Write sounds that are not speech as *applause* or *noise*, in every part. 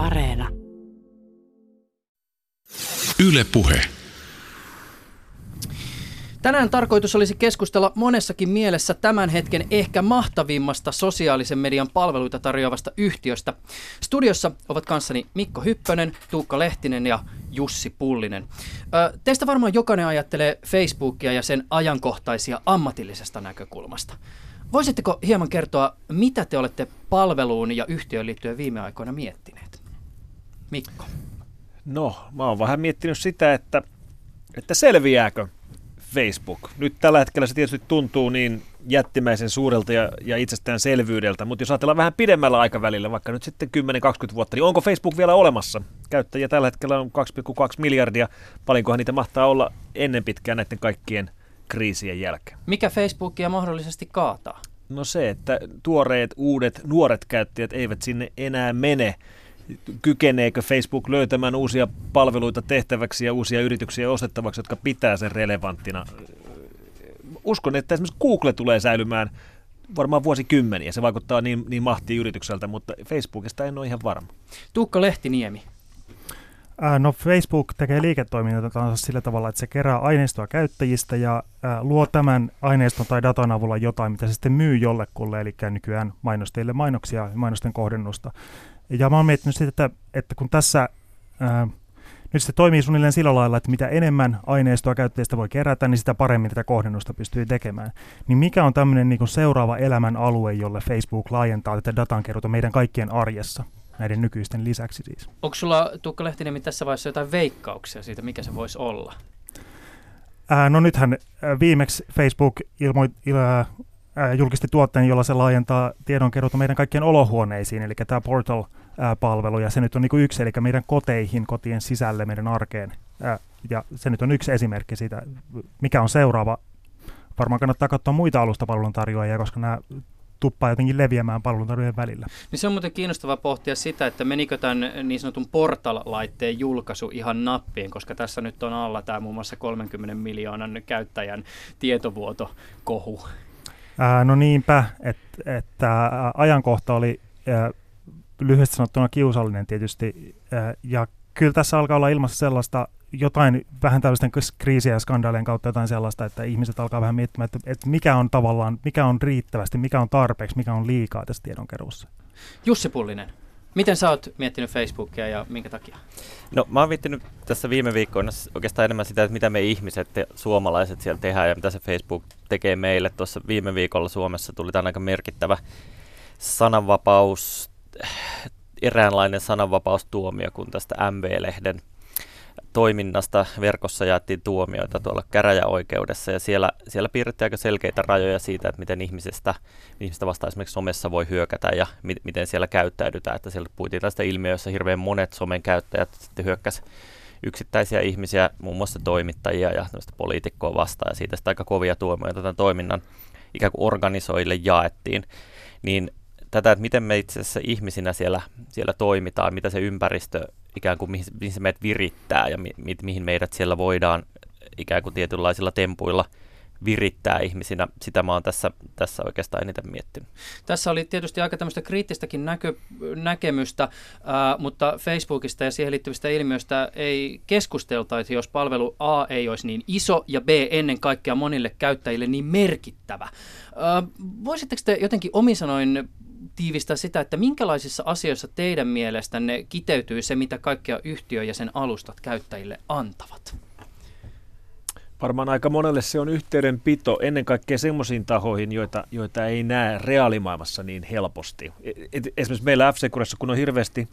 Areena. Yle Puhe. Tänään tarkoitus olisi keskustella monessakin mielessä tämän hetken ehkä mahtavimmasta sosiaalisen median palveluita tarjoavasta yhtiöstä. Studiossa ovat kanssani Mikko Hyppönen, Tuukka Lehtinen ja Jussi Pullinen. Ö, teistä varmaan jokainen ajattelee Facebookia ja sen ajankohtaisia ammatillisesta näkökulmasta. Voisitteko hieman kertoa, mitä te olette palveluun ja yhtiöön liittyen viime aikoina miettineet? Mikko. No, mä oon vähän miettinyt sitä, että, että selviääkö Facebook. Nyt tällä hetkellä se tietysti tuntuu niin jättimäisen suurelta ja, ja itsestäänselvyydeltä, mutta jos ajatellaan vähän pidemmällä aikavälillä, vaikka nyt sitten 10-20 vuotta, niin onko Facebook vielä olemassa? Käyttäjiä tällä hetkellä on 2,2 miljardia. Paljonkohan niitä mahtaa olla ennen pitkään näiden kaikkien kriisien jälkeen? Mikä Facebookia mahdollisesti kaataa? No se, että tuoreet, uudet, nuoret käyttäjät eivät sinne enää mene kykeneekö Facebook löytämään uusia palveluita tehtäväksi ja uusia yrityksiä ostettavaksi, jotka pitää sen relevanttina. Uskon, että esimerkiksi Google tulee säilymään varmaan vuosikymmeniä. Se vaikuttaa niin, niin mahtiin yritykseltä, mutta Facebookista en ole ihan varma. Tuukka Lehtiniemi. No Facebook tekee liiketoimintaa sillä tavalla, että se kerää aineistoa käyttäjistä ja luo tämän aineiston tai datan avulla jotain, mitä se sitten myy jollekulle, eli nykyään mainostajille mainoksia ja mainosten kohdennusta. Ja mä oon miettinyt sitä, että, että kun tässä ää, nyt se toimii suunnilleen sillä lailla, että mitä enemmän aineistoa käyttäjistä voi kerätä, niin sitä paremmin tätä kohdennusta pystyy tekemään. Niin mikä on tämmöinen niin seuraava elämän alue, jolle Facebook laajentaa tätä datankeruuta meidän kaikkien arjessa? Näiden nykyisten lisäksi siis. Onko sulla, Tuukka Lehtinen, tässä vaiheessa jotain veikkauksia siitä, mikä se voisi olla? Ää, no nythän viimeksi Facebook ilmo, il, ää, julkisti tuotteen, jolla se laajentaa tiedonkeruuta meidän kaikkien olohuoneisiin, eli tämä Portal – palvelu, ja se nyt on niin kuin yksi, eli meidän koteihin, kotien sisälle, meidän arkeen. Ja se nyt on yksi esimerkki siitä, mikä on seuraava. Varmaan kannattaa katsoa muita alustapalvelun tarjoajia, koska nämä tuppaa jotenkin leviämään palveluntarjoajien välillä. Niin se on muuten kiinnostavaa pohtia sitä, että menikö tämän niin sanotun Portal-laitteen julkaisu ihan nappiin, koska tässä nyt on alla tämä muun muassa 30 miljoonan käyttäjän tietovuotokohu. Ää, no niinpä, että, että ajankohta oli lyhyesti sanottuna kiusallinen tietysti. Ja kyllä tässä alkaa olla ilmassa sellaista jotain vähän tällaisten kriisiä ja skandaalien kautta jotain sellaista, että ihmiset alkaa vähän miettimään, että, että mikä on tavallaan, mikä on riittävästi, mikä on tarpeeksi, mikä on liikaa tässä tiedonkeruussa. Jussi Pullinen, miten sä oot miettinyt Facebookia ja minkä takia? No mä oon miettinyt tässä viime viikkoina oikeastaan enemmän sitä, että mitä me ihmiset ja suomalaiset siellä tehdään ja mitä se Facebook tekee meille. Tuossa viime viikolla Suomessa tuli tämän aika merkittävä sananvapaus eräänlainen sananvapaustuomio, kun tästä MV-lehden toiminnasta verkossa jaettiin tuomioita tuolla käräjäoikeudessa ja siellä, siellä piirrettiin aika selkeitä rajoja siitä, että miten ihmisestä, ihmistä vasta esimerkiksi somessa voi hyökätä ja mi, miten siellä käyttäydytään. Että siellä puhuttiin tästä ilmiössä hirveän monet somen käyttäjät sitten hyökkäs yksittäisiä ihmisiä, muun muassa toimittajia ja poliitikkoa vastaan ja siitä sitten aika kovia tuomioita tämän toiminnan ikään kuin organisoille jaettiin. Niin tätä, että miten me itse asiassa ihmisinä siellä, siellä toimitaan, mitä se ympäristö ikään kuin, mihin, mihin se meidät virittää ja mi, mi, mihin meidät siellä voidaan ikään kuin tietynlaisilla tempuilla virittää ihmisinä. Sitä mä oon tässä, tässä oikeastaan eniten miettinyt. Tässä oli tietysti aika tämmöistä kriittistäkin näkö, näkemystä, ää, mutta Facebookista ja siihen liittyvistä ilmiöistä ei keskusteltaisi, jos palvelu A ei olisi niin iso ja B ennen kaikkea monille käyttäjille niin merkittävä. Ää, voisitteko te jotenkin omisanoin tiivistää sitä, että minkälaisissa asioissa teidän mielestänne kiteytyy se, mitä kaikkea yhtiö ja sen alustat käyttäjille antavat? Varmaan aika monelle se on yhteydenpito ennen kaikkea semmoisiin tahoihin, joita, joita ei näe reaalimaailmassa niin helposti. Et esimerkiksi meillä f kun on hirveästi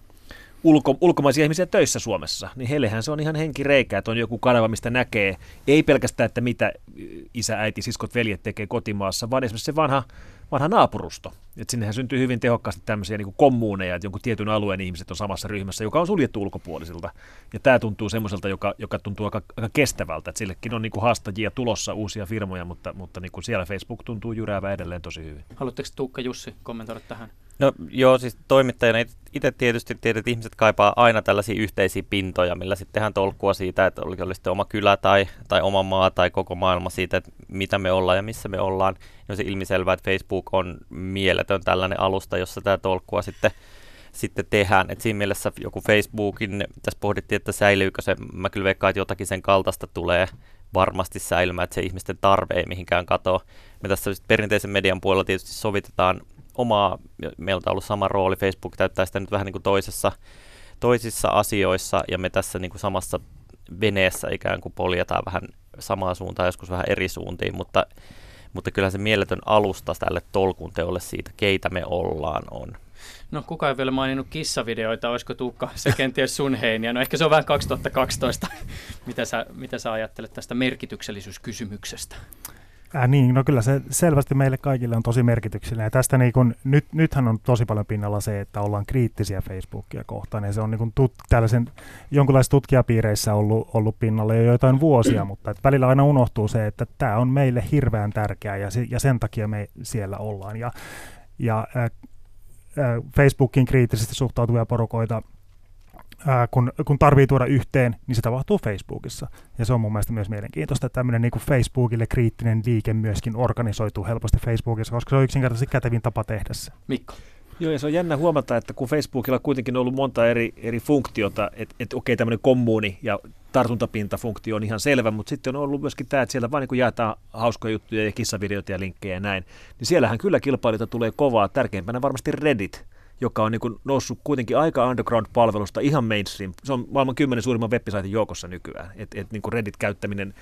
ulko, ulkomaisia ihmisiä töissä Suomessa, niin heillehän se on ihan henkireikä, että on joku kanava, mistä näkee, ei pelkästään, että mitä isä, äiti, siskot, veljet tekee kotimaassa, vaan esimerkiksi se vanha vanha naapurusto. Et sinnehän syntyy hyvin tehokkaasti tämmöisiä niin kommuuneja, että jonkun tietyn alueen ihmiset on samassa ryhmässä, joka on suljettu ulkopuolisilta. Ja tämä tuntuu semmoiselta, joka, joka tuntuu aika, aika kestävältä, että sillekin on niin kuin haastajia tulossa, uusia firmoja, mutta, mutta niin kuin siellä Facebook tuntuu jyräävä edelleen tosi hyvin. Haluatteko Tuukka Jussi kommentoida tähän? No joo, siis toimittajana itse tietysti tiedät, että ihmiset kaipaa aina tällaisia yhteisiä pintoja, millä sitten tehdään tolkkua siitä, että oli, oli sitten oma kylä tai, tai oma maa tai koko maailma siitä, että mitä me ollaan ja missä me ollaan. Ja se ilmiselvää, että Facebook on mieletön tällainen alusta, jossa tämä tolkkua sitten sitten tehdään. Et siinä mielessä joku Facebookin, tässä pohdittiin, että säilyykö se, mä kyllä veikkaan, että jotakin sen kaltaista tulee varmasti säilymään, että se ihmisten tarve ei mihinkään katoa. Me tässä perinteisen median puolella tietysti sovitetaan omaa, meiltä on ollut sama rooli, Facebook täyttää sitä nyt vähän niin kuin toisessa, toisissa asioissa, ja me tässä niin kuin samassa veneessä ikään kuin poljetaan vähän samaan suuntaan, joskus vähän eri suuntiin, mutta, mutta kyllä se mieletön alusta tälle tolkun teolle siitä, keitä me ollaan, on. No kuka ei vielä maininnut kissavideoita, olisiko Tuukka *laughs* se kenties sun heiniä? No ehkä se on vähän 2012. *laughs* mitä, sä, mitä sä ajattelet tästä merkityksellisyyskysymyksestä? Äh, niin, no kyllä se selvästi meille kaikille on tosi merkityksellinen. Ja tästä niin kun, nyt, nythän on tosi paljon pinnalla se, että ollaan kriittisiä Facebookia kohtaan. Ja se on niin kun tut, tällaisen jonkinlaisissa tutkijapiireissä ollut, ollut pinnalla jo joitain vuosia, *clears throat* mutta että välillä aina unohtuu se, että tämä on meille hirveän tärkeää ja, se, ja sen takia me siellä ollaan. Ja, ja äh, äh, Facebookin kriittisesti suhtautuvia porukoita – ää, kun, kun tarvii tuoda yhteen, niin se tapahtuu Facebookissa. Ja se on mun mielestä myös mielenkiintoista, että tämmöinen niin Facebookille kriittinen liike myöskin organisoituu helposti Facebookissa, koska se on yksinkertaisesti kätevin tapa tehdä se. Mikko. Joo, ja se on jännä huomata, että kun Facebookilla on kuitenkin ollut monta eri, eri funktiota, että et, okei, tämmöinen kommuuni ja tartuntapintafunktio on ihan selvä, mutta sitten on ollut myöskin tämä, että siellä vaan niin jaetaan hauskoja juttuja ja kissavideoita ja linkkejä ja näin, niin siellähän kyllä kilpailijoita tulee kovaa. Tärkeimpänä varmasti Reddit, joka on niin kuin noussut kuitenkin aika underground-palvelusta ihan mainstream. Se on maailman kymmenen suurimman web joukossa nykyään. Et, et niin kuin Reddit-käyttäminen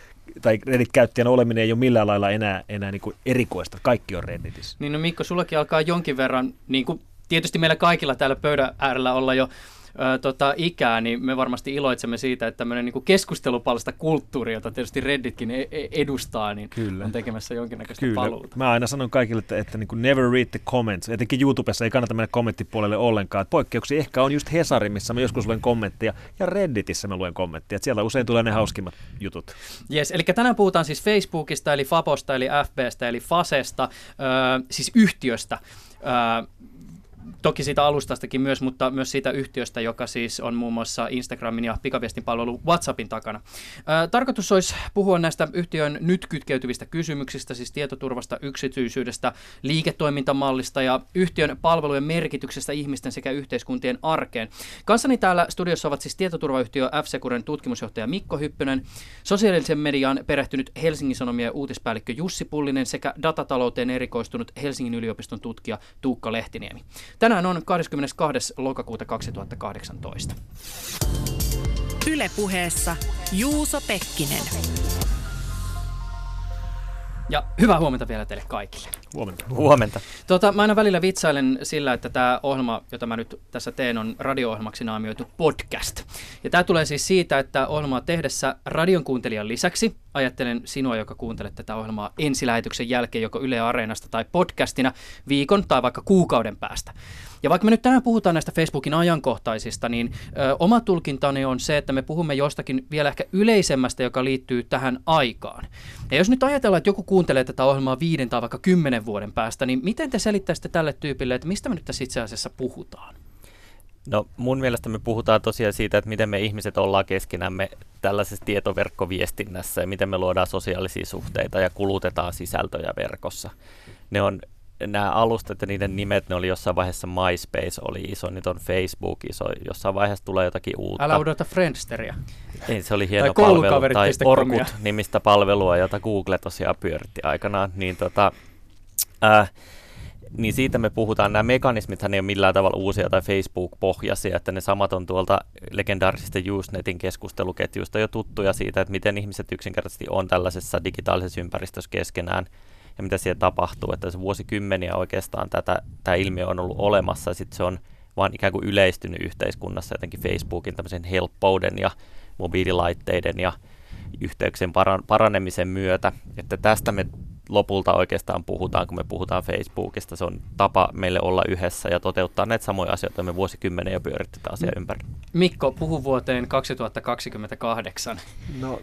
tai Reddit-käyttäjän oleminen ei ole millään lailla enää, enää niin kuin erikoista. Kaikki on Redditissä. Niin no Mikko, sullakin alkaa jonkin verran, niin kuin tietysti meillä kaikilla täällä pöydän äärellä olla jo ää, tota, ikää, niin me varmasti iloitsemme siitä, että tämmöinen niin keskustelupalsta kulttuuri, jota tietysti Redditkin e- e- edustaa, niin Kyllä. on tekemässä jonkinnäköistä Kyllä. paluuta. Mä aina sanon kaikille, että, että niin kuin never read the comments. Etenkin YouTubessa ei kannata mennä kommenttipuolelle ollenkaan. Että poikkeuksia ehkä on just Hesari, missä mä joskus luen kommentteja, ja Redditissä mä luen kommentteja. Että siellä usein tulee ne hauskimmat jutut. Yes, eli tänään puhutaan siis Facebookista, eli Fabosta, eli FBstä, eli Fasesta, äh, siis yhtiöstä. Äh, Toki siitä alustastakin myös, mutta myös siitä yhtiöstä, joka siis on muun muassa Instagramin ja pikaviestin palvelu WhatsAppin takana. Tarkoitus olisi puhua näistä yhtiön nyt kytkeytyvistä kysymyksistä, siis tietoturvasta, yksityisyydestä, liiketoimintamallista ja yhtiön palvelujen merkityksestä ihmisten sekä yhteiskuntien arkeen. Kanssani täällä studiossa ovat siis tietoturvayhtiö F-Securen tutkimusjohtaja Mikko Hyppönen, sosiaalisen median perehtynyt Helsingin Sanomien uutispäällikkö Jussi Pullinen sekä datatalouteen erikoistunut Helsingin yliopiston tutkija Tuukka Lehtiniemi. Tänään on 22. lokakuuta 2018. Ylepuheessa Juuso Pekkinen. Ja hyvää huomenta vielä teille kaikille. Huomenta. Huomenta. Tota, mä aina välillä vitsailen sillä, että tämä ohjelma, jota mä nyt tässä teen, on radio-ohjelmaksi naamioitu podcast. Ja tämä tulee siis siitä, että ohjelmaa tehdessä radion kuuntelijan lisäksi ajattelen sinua, joka kuuntelet tätä ohjelmaa ensilähetyksen jälkeen joko Yle Areenasta tai podcastina viikon tai vaikka kuukauden päästä. Ja vaikka me nyt tänään puhutaan näistä Facebookin ajankohtaisista, niin ö, oma tulkintani on se, että me puhumme jostakin vielä ehkä yleisemmästä, joka liittyy tähän aikaan. Ja jos nyt ajatellaan, että joku kuuntelee tätä ohjelmaa viiden tai vaikka kymmenen vuoden päästä, niin miten te selittäisitte tälle tyypille, että mistä me nyt tässä itse asiassa puhutaan? No mun mielestä me puhutaan tosiaan siitä, että miten me ihmiset ollaan keskenämme tällaisessa tietoverkkoviestinnässä ja miten me luodaan sosiaalisia suhteita ja kulutetaan sisältöjä verkossa. Ne on nämä alustat ja niiden nimet, ne oli jossain vaiheessa MySpace oli iso, nyt on Facebook iso, jossain vaiheessa tulee jotakin uutta. Älä odota Friendsteria. Ei, se oli hieno tai palvelu, tai Orkut-nimistä palvelua, jota Google tosiaan pyöritti aikanaan, niin tota, äh, niin siitä me puhutaan. Nämä mekanismithan ei ole millään tavalla uusia tai Facebook-pohjaisia, että ne samat on tuolta legendaarisista Usenetin keskusteluketjuista jo tuttuja siitä, että miten ihmiset yksinkertaisesti on tällaisessa digitaalisessa ympäristössä keskenään ja mitä siellä tapahtuu. Että se vuosikymmeniä oikeastaan tätä, tämä ilmiö on ollut olemassa ja sitten se on vaan ikään kuin yleistynyt yhteiskunnassa jotenkin Facebookin tämmöisen helppouden ja mobiililaitteiden ja yhteyksien paranemisen myötä. Että tästä me lopulta oikeastaan puhutaan, kun me puhutaan Facebookista. Se on tapa meille olla yhdessä ja toteuttaa näitä samoja asioita, me vuosikymmenen jo pyöritti tätä asiaa ympäri. Mikko, puhu vuoteen 2028. No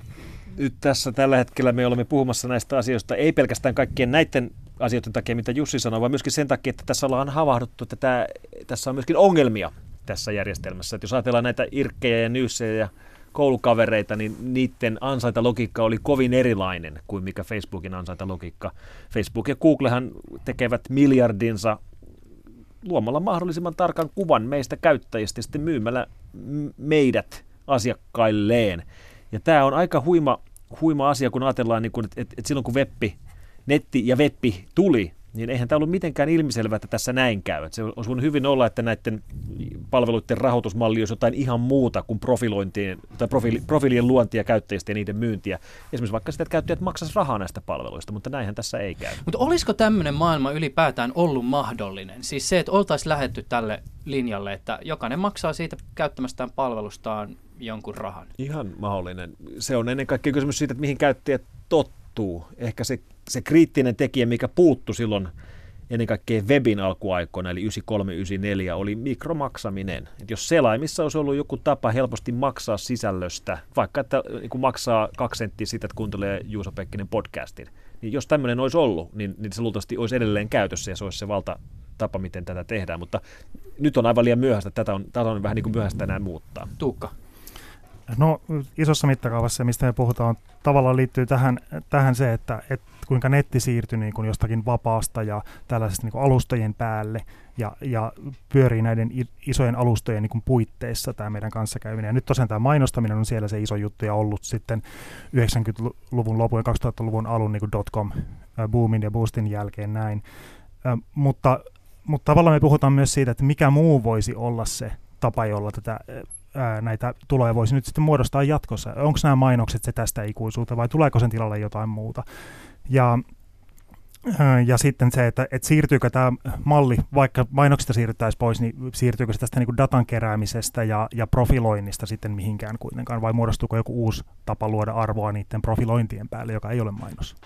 nyt tässä tällä hetkellä me olemme puhumassa näistä asioista, ei pelkästään kaikkien näiden asioiden takia, mitä Jussi sanoi, vaan myöskin sen takia, että tässä ollaan havahduttu, että tämä, tässä on myöskin ongelmia tässä järjestelmässä. Että jos ajatellaan näitä irkkejä ja nyyssejä ja koulukavereita, niin niiden ansaintalogiikka oli kovin erilainen kuin mikä Facebookin ansaintalogiikka. Facebook ja Googlehan tekevät miljardinsa luomalla mahdollisimman tarkan kuvan meistä käyttäjistä ja sitten myymällä meidät asiakkailleen. Ja tämä on aika huima, huima asia, kun ajatellaan, niin kun, että, että silloin kun webbi, netti ja webbi tuli, niin eihän tämä ollut mitenkään ilmiselvää, että tässä näin käy. Että se olisi voinut hyvin olla, että näiden palveluiden rahoitusmalli olisi jotain ihan muuta kuin profilointien, tai profiili, profiilien luontia käyttäjistä ja niiden myyntiä. Esimerkiksi vaikka sitä, että käyttäjät maksaisivat rahaa näistä palveluista, mutta näinhän tässä ei käy. Mutta olisiko tämmöinen maailma ylipäätään ollut mahdollinen? Siis se, että oltaisiin lähetty tälle linjalle, että jokainen maksaa siitä käyttämästään palvelustaan jonkun rahan. Ihan mahdollinen. Se on ennen kaikkea kysymys siitä, että mihin käyttäjät tottuu. Ehkä se se kriittinen tekijä, mikä puuttu silloin ennen kaikkea webin alkuaikoina, eli 9394, oli mikromaksaminen. Et jos selaimissa olisi ollut joku tapa helposti maksaa sisällöstä, vaikka että niin maksaa kaksi senttiä siitä, että kuuntelee Juuso Pekkinen podcastin, niin jos tämmöinen olisi ollut, niin, niin se luultavasti olisi edelleen käytössä ja se olisi se valta tapa, miten tätä tehdään, mutta nyt on aivan liian myöhäistä, tätä on, tätä on vähän niin kuin myöhäistä enää muuttaa. Tuukka. No isossa mittakaavassa, mistä me puhutaan, tavallaan liittyy tähän, tähän se, että, että kuinka netti siirtyi niin kuin jostakin vapaasta ja tällaisesta niin kuin alustojen päälle ja, ja pyörii näiden isojen alustojen niin kuin puitteissa tämä meidän kanssakäyminen. Ja nyt tosiaan tämä mainostaminen on siellä se iso juttu ja ollut sitten 90-luvun lopun ja 2000-luvun alun niin dotcom-boomin ja boostin jälkeen näin. mutta, mutta tavallaan me puhutaan myös siitä, että mikä muu voisi olla se tapa, jolla tätä ää, näitä tuloja voisi nyt sitten muodostaa jatkossa? Onko nämä mainokset se tästä ikuisuutta vai tuleeko sen tilalle jotain muuta? Ja, ja sitten se, että, että siirtyykö tämä malli, vaikka mainoksista siirryttäisiin pois, niin siirtyykö se tästä niin kuin datan keräämisestä ja, ja profiloinnista sitten mihinkään kuitenkaan, vai muodostuuko joku uusi tapa luoda arvoa niiden profilointien päälle, joka ei ole mainos?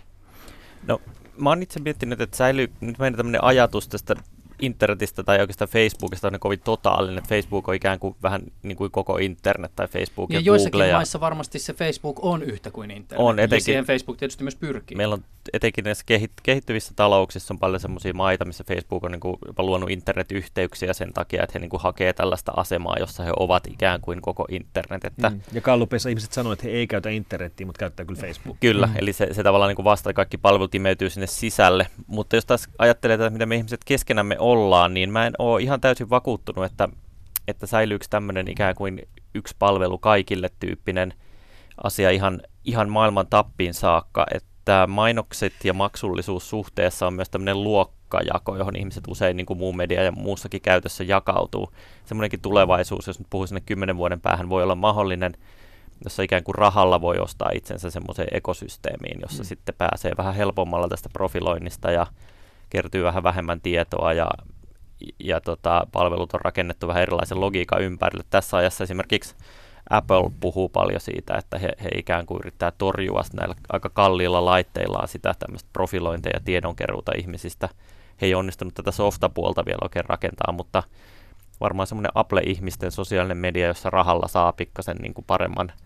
No, mä oon itse miettinyt, että säilyy nyt meidän tämmöinen ajatus tästä internetistä tai oikeastaan Facebookista on niin kovin totaalinen. Facebook on ikään kuin vähän niin kuin koko internet tai Facebook ja, ja joissakin Google. Ja maissa varmasti se Facebook on yhtä kuin internet. On, etenkin, ja siihen Facebook tietysti myös pyrkii. Meillä on etenkin näissä kehittyvissä talouksissa on paljon sellaisia maita, missä Facebook on niin kuin jopa luonut internetyhteyksiä sen takia, että he niin kuin hakee tällaista asemaa, jossa he ovat ikään kuin koko internet. Että mm. Ja Gallupissa ihmiset sanoo, että he ei käytä internetiä, mutta käyttää kyllä Facebook. Kyllä, mm. eli se, se tavallaan niin kuin vasta kaikki palvelut imeytyy sinne sisälle. Mutta jos taas ajattelee, että mitä me ihmiset keskenämme ollaan, niin mä en ole ihan täysin vakuuttunut, että, että säilyykö tämmöinen ikään kuin yksi palvelu kaikille tyyppinen asia ihan, ihan maailman tappiin saakka, että mainokset ja maksullisuus suhteessa on myös tämmöinen luokkajako, johon ihmiset usein niin kuin muun media ja muussakin käytössä jakautuu. Semmoinenkin tulevaisuus, jos nyt puhuu sinne kymmenen vuoden päähän, voi olla mahdollinen, jossa ikään kuin rahalla voi ostaa itsensä semmoiseen ekosysteemiin, jossa mm. sitten pääsee vähän helpommalla tästä profiloinnista ja kertyy vähän vähemmän tietoa ja ja tota, palvelut on rakennettu vähän erilaisen logiikan ympärille. Tässä ajassa esimerkiksi Apple puhuu paljon siitä, että he, he ikään kuin yrittää torjua näillä aika kalliilla laitteillaan sitä tämmöistä profilointia ja tiedonkeruuta ihmisistä. He ei onnistunut tätä softapuolta vielä oikein rakentaa, mutta varmaan semmoinen Apple-ihmisten sosiaalinen media, jossa rahalla saa pikkasen niin kuin paremman –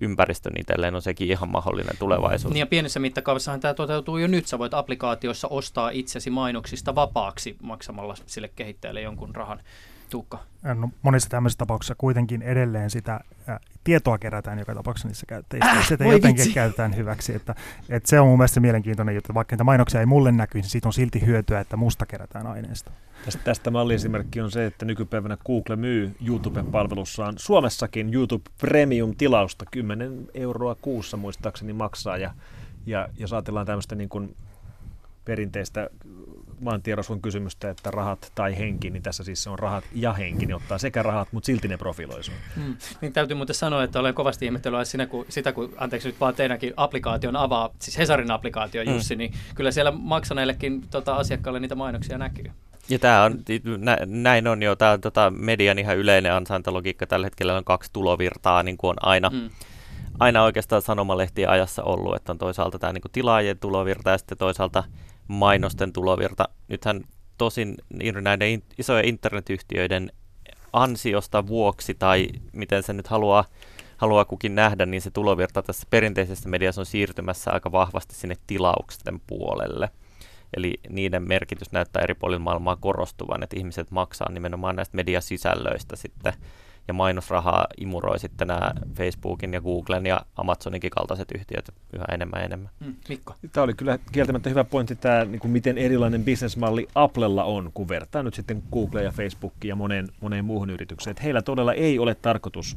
ympäristön itselleen on sekin ihan mahdollinen tulevaisuus. Niin ja pienessä mittakaavassahan tämä toteutuu jo nyt. Sä voit applikaatioissa ostaa itsesi mainoksista vapaaksi maksamalla sille kehittäjälle jonkun rahan. Tuukka? No, monissa tämmöisissä tapauksissa kuitenkin edelleen sitä ä, tietoa kerätään joka tapauksessa niissä käyttäjissä. Äh, sitä jotenkin vitsi. käytetään hyväksi. Että, että se on mun mielestä mielenkiintoinen juttu. Vaikka niitä mainoksia ei mulle näkyisi, niin siitä on silti hyötyä, että musta kerätään aineesta. Tästä, tästä malliesimerkki on se, että nykypäivänä Google myy YouTube-palvelussaan Suomessakin YouTube Premium-tilausta 10 euroa kuussa muistaakseni maksaa. Ja, ja jos ajatellaan tämmöistä niin kuin perinteistä maantiedosun kysymystä, että rahat tai henki, niin tässä siis se on rahat ja henki, niin ottaa sekä rahat, mutta silti ne profiloi sun. Hmm. Niin täytyy muuten sanoa, että olen kovasti ihmetellyt sinä, kun, sitä, kun anteeksi nyt vaan teidänkin applikaation avaa, siis Hesarin applikaatio hmm. Jussi, niin kyllä siellä maksaneillekin tota, asiakkaille niitä mainoksia näkyy. Ja tämä on, nä, näin on jo, tämä on tota, median ihan yleinen ansaintalogiikka, tällä hetkellä on kaksi tulovirtaa, niin kuin on aina. Hmm aina oikeastaan sanomalehtiä ajassa ollut, että on toisaalta tämä niin tilaajien tulovirta ja sitten toisaalta mainosten tulovirta. Nythän tosin näiden isojen internetyhtiöiden ansiosta vuoksi tai miten se nyt haluaa, haluaa kukin nähdä, niin se tulovirta tässä perinteisessä mediassa on siirtymässä aika vahvasti sinne tilauksen puolelle. Eli niiden merkitys näyttää eri puolilla maailmaa korostuvan, että ihmiset maksaa nimenomaan näistä mediasisällöistä sitten ja mainosrahaa imuroi sitten nämä Facebookin ja Googlen ja Amazoninkin kaltaiset yhtiöt yhä enemmän ja enemmän. Mm, Mikko. Tämä oli kyllä kieltämättä hyvä pointti, tämä, niin kuin miten erilainen bisnesmalli Applella on, kun vertaa nyt sitten Google ja Facebookia ja moneen, moneen muuhun yritykseen. Että heillä todella ei ole tarkoitus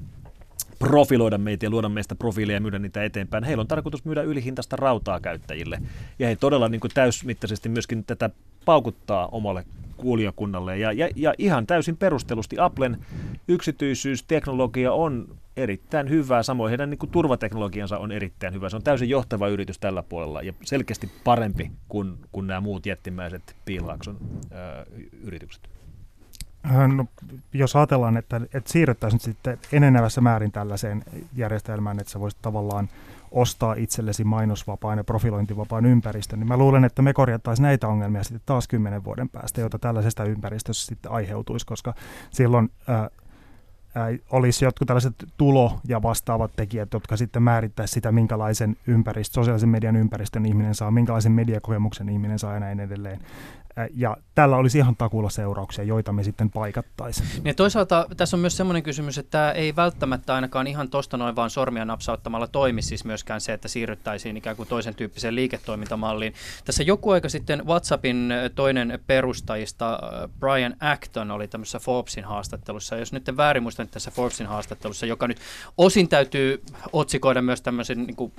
profiloida meitä ja luoda meistä profiileja ja myydä niitä eteenpäin. Heillä on tarkoitus myydä ylihintaista rautaa käyttäjille. Ja he todella niin kuin täysmittaisesti myöskin tätä paukuttaa omalle kuulijakunnalle. Ja, ja, ja ihan täysin perustelusti Applen yksityisyysteknologia on erittäin hyvää, samoin heidän niin kuin, turvateknologiansa on erittäin hyvä. Se on täysin johtava yritys tällä puolella ja selkeästi parempi kuin, kuin nämä muut jättimäiset Piilaakson yritykset. No, jos ajatellaan, että, että siirryttäisiin sitten enenevässä määrin tällaiseen järjestelmään, että sä voisit tavallaan ostaa itsellesi mainosvapaan ja profilointivapaan ympäristön, niin mä luulen, että me korjattaisiin näitä ongelmia sitten taas kymmenen vuoden päästä, joita tällaisesta ympäristössä sitten aiheutuisi, koska silloin ää, olisi jotkut tällaiset tulo- ja vastaavat tekijät, jotka sitten määrittäisi sitä, minkälaisen ympäristö, sosiaalisen median ympäristön ihminen saa, minkälaisen mediakokemuksen ihminen saa ja näin edelleen. Ja tällä olisi ihan takuulla seurauksia, joita me sitten paikattaisiin. Ja toisaalta tässä on myös semmoinen kysymys, että tämä ei välttämättä ainakaan ihan tuosta noin vaan sormia napsauttamalla toimi siis myöskään se, että siirryttäisiin ikään kuin toisen tyyppiseen liiketoimintamalliin. Tässä joku aika sitten WhatsAppin toinen perustajista, Brian Acton, oli tämmöisessä Forbesin haastattelussa. Jos nyt väärin muistan tässä Forbesin haastattelussa, joka nyt osin täytyy otsikoida myös tämmöisen niin kuin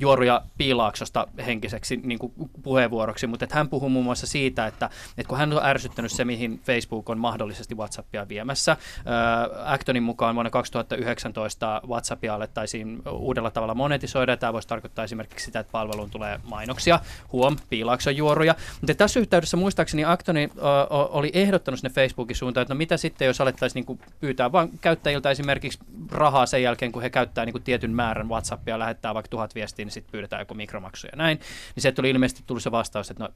juoruja piilaaksosta henkiseksi niin kuin puheenvuoroksi, mutta että hän puhuu muun muassa siitä, että että, että kun hän on ärsyttänyt se, mihin Facebook on mahdollisesti WhatsAppia viemässä. Äh, Actonin mukaan vuonna 2019 WhatsAppia alettaisiin uudella tavalla monetisoida. Tämä voisi tarkoittaa esimerkiksi sitä, että palveluun tulee mainoksia, huom, piilaakson juoruja. Mutta tässä yhteydessä muistaakseni Actoni äh, oli ehdottanut sinne Facebookin suuntaan, että no mitä sitten, jos alettaisiin niin pyytää vain käyttäjiltä esimerkiksi rahaa sen jälkeen, kun he käyttää niin tietyn määrän WhatsAppia, lähettää vaikka tuhat viestiä, niin sitten pyydetään joku mikromaksu ja näin. Niin se tuli ilmeisesti tullut se vastaus, että no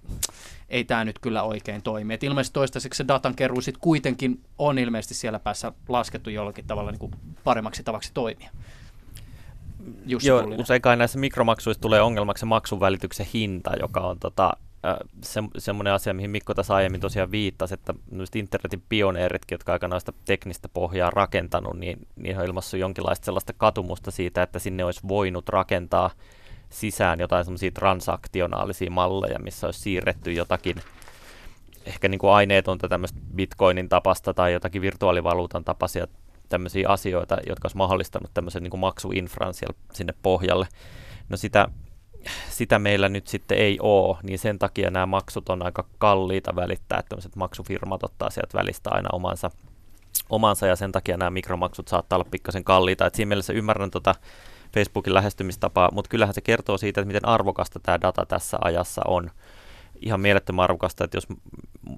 ei tämä nyt kyllä oikein toimi. Et ilmeisesti toistaiseksi se datan keruu sitten kuitenkin on ilmeisesti siellä päässä laskettu jollakin tavalla niin kuin paremmaksi tavaksi toimia. Jussi Joo, usein kai näissä mikromaksuissa tulee ongelmaksi se maksun välityksen hinta, joka on tota, se, semmoinen asia, mihin Mikko tässä aiemmin tosiaan viittasi, että internetin pioneeritkin, jotka aikanaan sitä teknistä pohjaa rakentanut, niin, niin on ilmassut jonkinlaista sellaista katumusta siitä, että sinne olisi voinut rakentaa sisään jotain semmoisia transaktionaalisia malleja, missä olisi siirretty jotakin ehkä niin kuin aineetonta tämmöistä bitcoinin tapasta tai jotakin virtuaalivaluutan tapaisia tämmöisiä asioita, jotka olisi mahdollistanut tämmöisen niin kuin maksuinfran sinne pohjalle. No sitä, sitä meillä nyt sitten ei ole, niin sen takia nämä maksut on aika kalliita välittää, että tämmöiset maksufirmat ottaa sieltä välistä aina omansa, omansa ja sen takia nämä mikromaksut saattaa olla pikkasen kalliita. Et siinä mielessä ymmärrän tota Facebookin lähestymistapaa, mutta kyllähän se kertoo siitä, että miten arvokasta tämä data tässä ajassa on. Ihan mielettömän arvokasta, että jos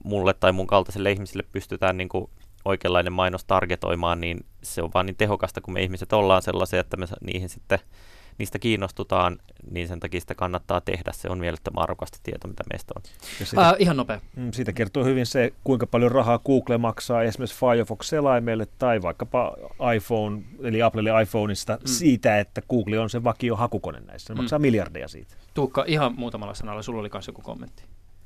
mulle tai mun kaltaisille ihmisille pystytään niin kuin oikeanlainen mainos targetoimaan, niin se on vaan niin tehokasta, kun me ihmiset ollaan sellaisia, että me niihin sitten niistä kiinnostutaan, niin sen takia sitä kannattaa tehdä. Se on mielettömän arvokasta tieto, mitä meistä on. Siitä, äh, ihan nopea. Mm, siitä kertoo hyvin se, kuinka paljon rahaa Google maksaa esimerkiksi Firefox-selaimelle tai vaikkapa iPhone, eli Applelle iPhoneista mm. siitä, että Google on se vakio hakukone näissä. Se mm. maksaa miljardeja siitä. Tuukka, ihan muutamalla sanalla, sulla oli myös joku kommentti.